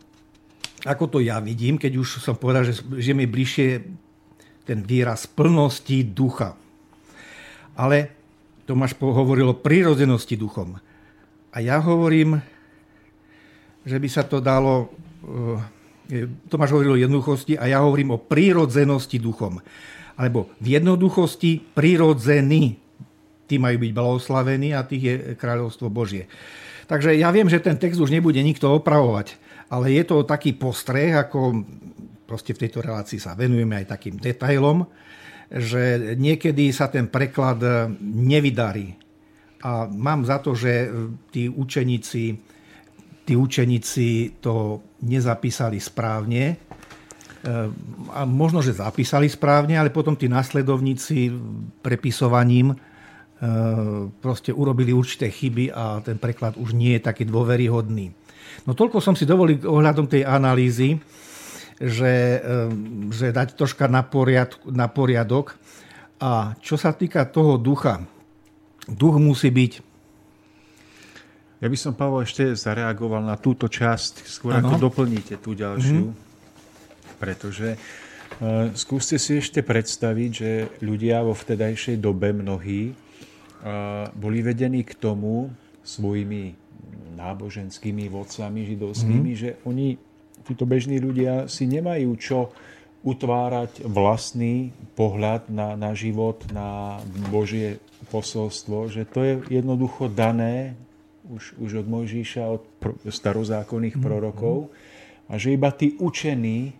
ako to ja vidím, keď už som povedal, že, mi bližšie ten výraz plnosti ducha. Ale Tomáš hovoril o prírodzenosti duchom. A ja hovorím, že by sa to dalo... Eh, Tomáš hovoril o jednoduchosti a ja hovorím o prírodzenosti duchom. Alebo v jednoduchosti prírodzení. Tí majú byť blahoslavení a tých je kráľovstvo Božie. Takže ja viem, že ten text už nebude nikto opravovať, ale je to taký postreh, ako proste v tejto relácii sa venujeme aj takým detailom, že niekedy sa ten preklad nevydarí a mám za to, že e, tí učeníci, tí učeníci to nezapísali správne. E, a možno, že zapísali správne, ale potom tí následovníci prepisovaním e, proste urobili určité chyby a ten preklad už nie je taký dôveryhodný. No toľko som si dovolil ohľadom tej analýzy, že, že dať troška na, poriad, na poriadok. A čo sa týka toho ducha, duch musí byť. Ja by som, Pavel, ešte zareagoval na túto časť, skôr ano. ako doplníte tú ďalšiu. Mm-hmm. Pretože uh, skúste si ešte predstaviť, že ľudia vo vtedajšej dobe mnohí uh, boli vedení k tomu svojimi náboženskými vodcami židovskými, mm-hmm. že oni, títo bežní ľudia, si nemajú čo utvárať vlastný pohľad na, na život, na Božie posolstvo, že to je jednoducho dané už, už od Mojžíša, od starozákonných mm-hmm. prorokov a že iba tí učení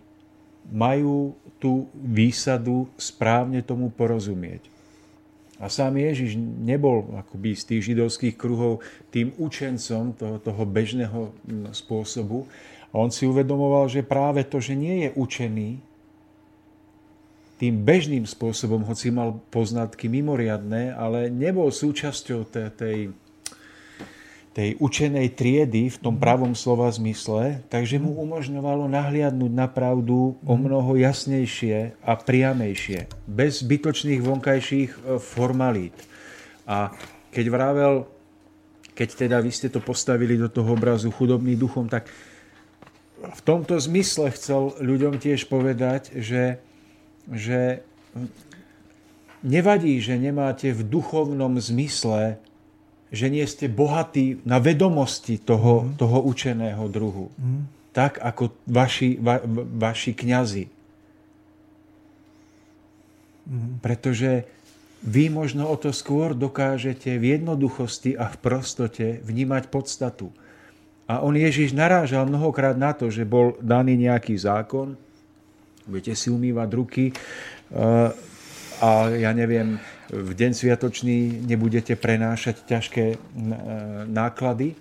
majú tú výsadu správne tomu porozumieť. A sám Ježiš nebol akoby z tých židovských kruhov tým učencom toho, toho bežného spôsobu. On si uvedomoval, že práve to, že nie je učený, tým bežným spôsobom, hoci mal poznatky mimoriadné, ale nebol súčasťou tej, tej, tej učenej triedy v tom pravom slova zmysle, takže mu umožňovalo nahliadnúť na pravdu o mnoho jasnejšie a priamejšie, bez zbytočných vonkajších e, formalít. A keď vravel, keď teda vy ste to postavili do toho obrazu chudobný duchom, tak v tomto zmysle chcel ľuďom tiež povedať, že, že nevadí, že nemáte v duchovnom zmysle že nie ste bohatí na vedomosti toho, mm. toho učeného druhu. Mm. Tak ako vaši, va, vaši kňazi. Mm. Pretože vy možno o to skôr dokážete v jednoduchosti a v prostote vnímať podstatu. A on Ježiš narážal mnohokrát na to, že bol daný nejaký zákon, budete si umývať ruky eh, a ja neviem, v deň sviatočný nebudete prenášať ťažké e, náklady.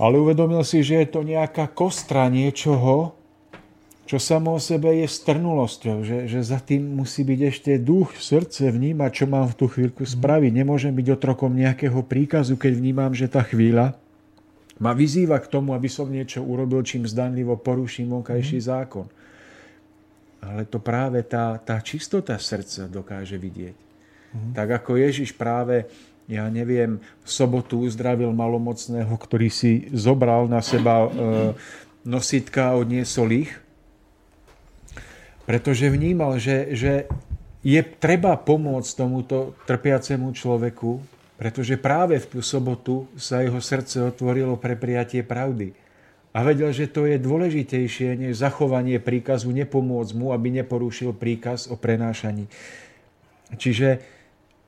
Ale uvedomil si, že je to nejaká kostra niečoho, čo samo o sebe je strnulosťou, že, že za tým musí byť ešte duch, srdce, vnímať, čo mám v tú chvíľku spraviť. Nemôžem byť otrokom nejakého príkazu, keď vnímam, že tá chvíľa ma vyzýva k tomu, aby som niečo urobil, čím zdanlivo poruším vonkajší mm. zákon. Ale to práve tá, tá čistota srdca dokáže vidieť. Mm. Tak ako Ježiš práve, ja neviem, v sobotu uzdravil malomocného, ktorý si zobral na seba e, nositka a odniesol ich, pretože vnímal, že, že je treba pomôcť tomuto trpiacemu človeku, pretože práve v tú sobotu sa jeho srdce otvorilo pre prijatie pravdy. A vedel, že to je dôležitejšie než zachovanie príkazu nepomôcť mu, aby neporušil príkaz o prenášaní. Čiže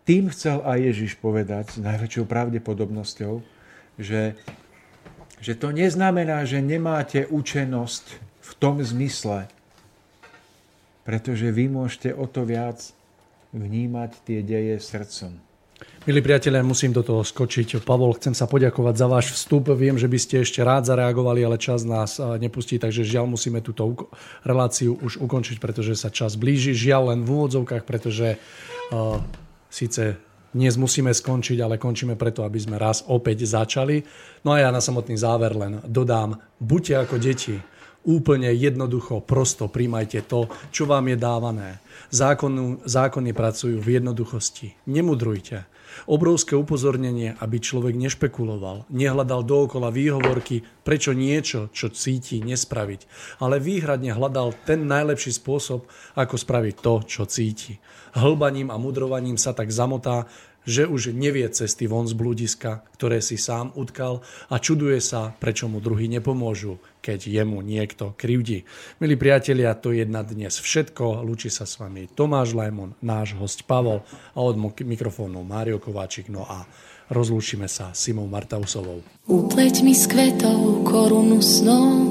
tým chcel aj Ježiš povedať s najväčšou pravdepodobnosťou, že, že to neznamená, že nemáte učenosť v tom zmysle, pretože vy môžete o to viac vnímať tie deje srdcom. Milí priatelia, musím do toho skočiť. Pavol, chcem sa poďakovať za váš vstup. Viem, že by ste ešte rád zareagovali, ale čas nás nepustí, takže žiaľ musíme túto reláciu už ukončiť, pretože sa čas blíži. Žiaľ len v úvodzovkách, pretože Síce dnes musíme skončiť, ale končíme preto, aby sme raz opäť začali. No a ja na samotný záver len dodám, buďte ako deti, úplne jednoducho, prosto príjmajte to, čo vám je dávané. Zákonu, zákony pracujú v jednoduchosti. Nemudrujte. Obrovské upozornenie, aby človek nešpekuloval, nehľadal dookola výhovorky, prečo niečo, čo cíti, nespraviť, ale výhradne hľadal ten najlepší spôsob, ako spraviť to, čo cíti. Hlbaním a mudrovaním sa tak zamotá, že už nevie cesty von z blúdiska, ktoré si sám utkal a čuduje sa, prečo mu druhý nepomôžu, keď jemu niekto krivdí. Milí priatelia, to je na dnes všetko. Lúči sa s vami Tomáš Lajmon, náš host Pavol a od mikrofónu Mário Kováčik. No a rozlúčime sa Simou Martausovou. Upleť mi s kvetou korunu snou,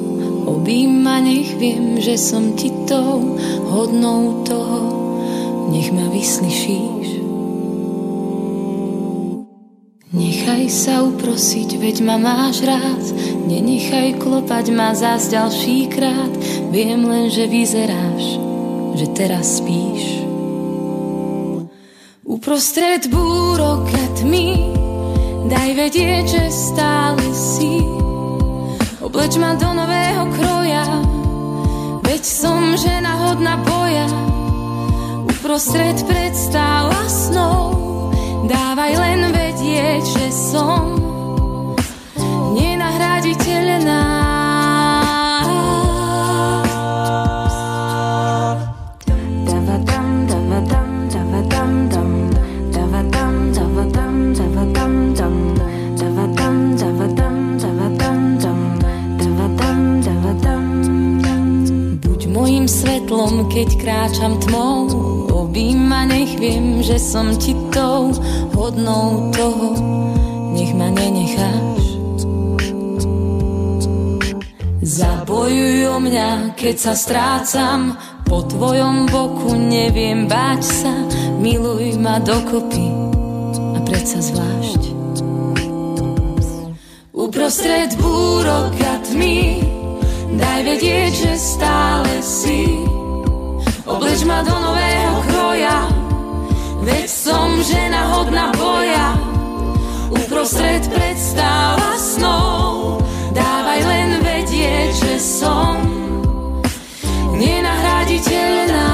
objíma nech viem, že som ti tou hodnou toho, nech ma vyslyšíš. Nechaj sa uprosiť, veď ma máš rád, nenechaj klopať ma zás ďalší krát, viem len, že vyzeráš, že teraz spíš. Uprostred búrok a tmy, daj vedieť, že stále si. Obleč ma do nového kroja, veď som žena hodná boja, uprostred predstav a snov Dávaj len vedieť, že som nenahraditeľná. Svetlom, keď kráčam tmou objíma, nech viem, že som ti tou hodnou toho, nech ma nenecháš. Zabojuj o mňa, keď sa strácam, po tvojom boku neviem báť sa, miluj ma dokopy a predsa zvlášť. Uprostred búrok a tmy, daj vedieť, že stále si Obleč ma do nového tvoja Veď som žena hodná boja. Uprostred predstáva snov. Dávaj len vedieť, že som Nenahraditeľná.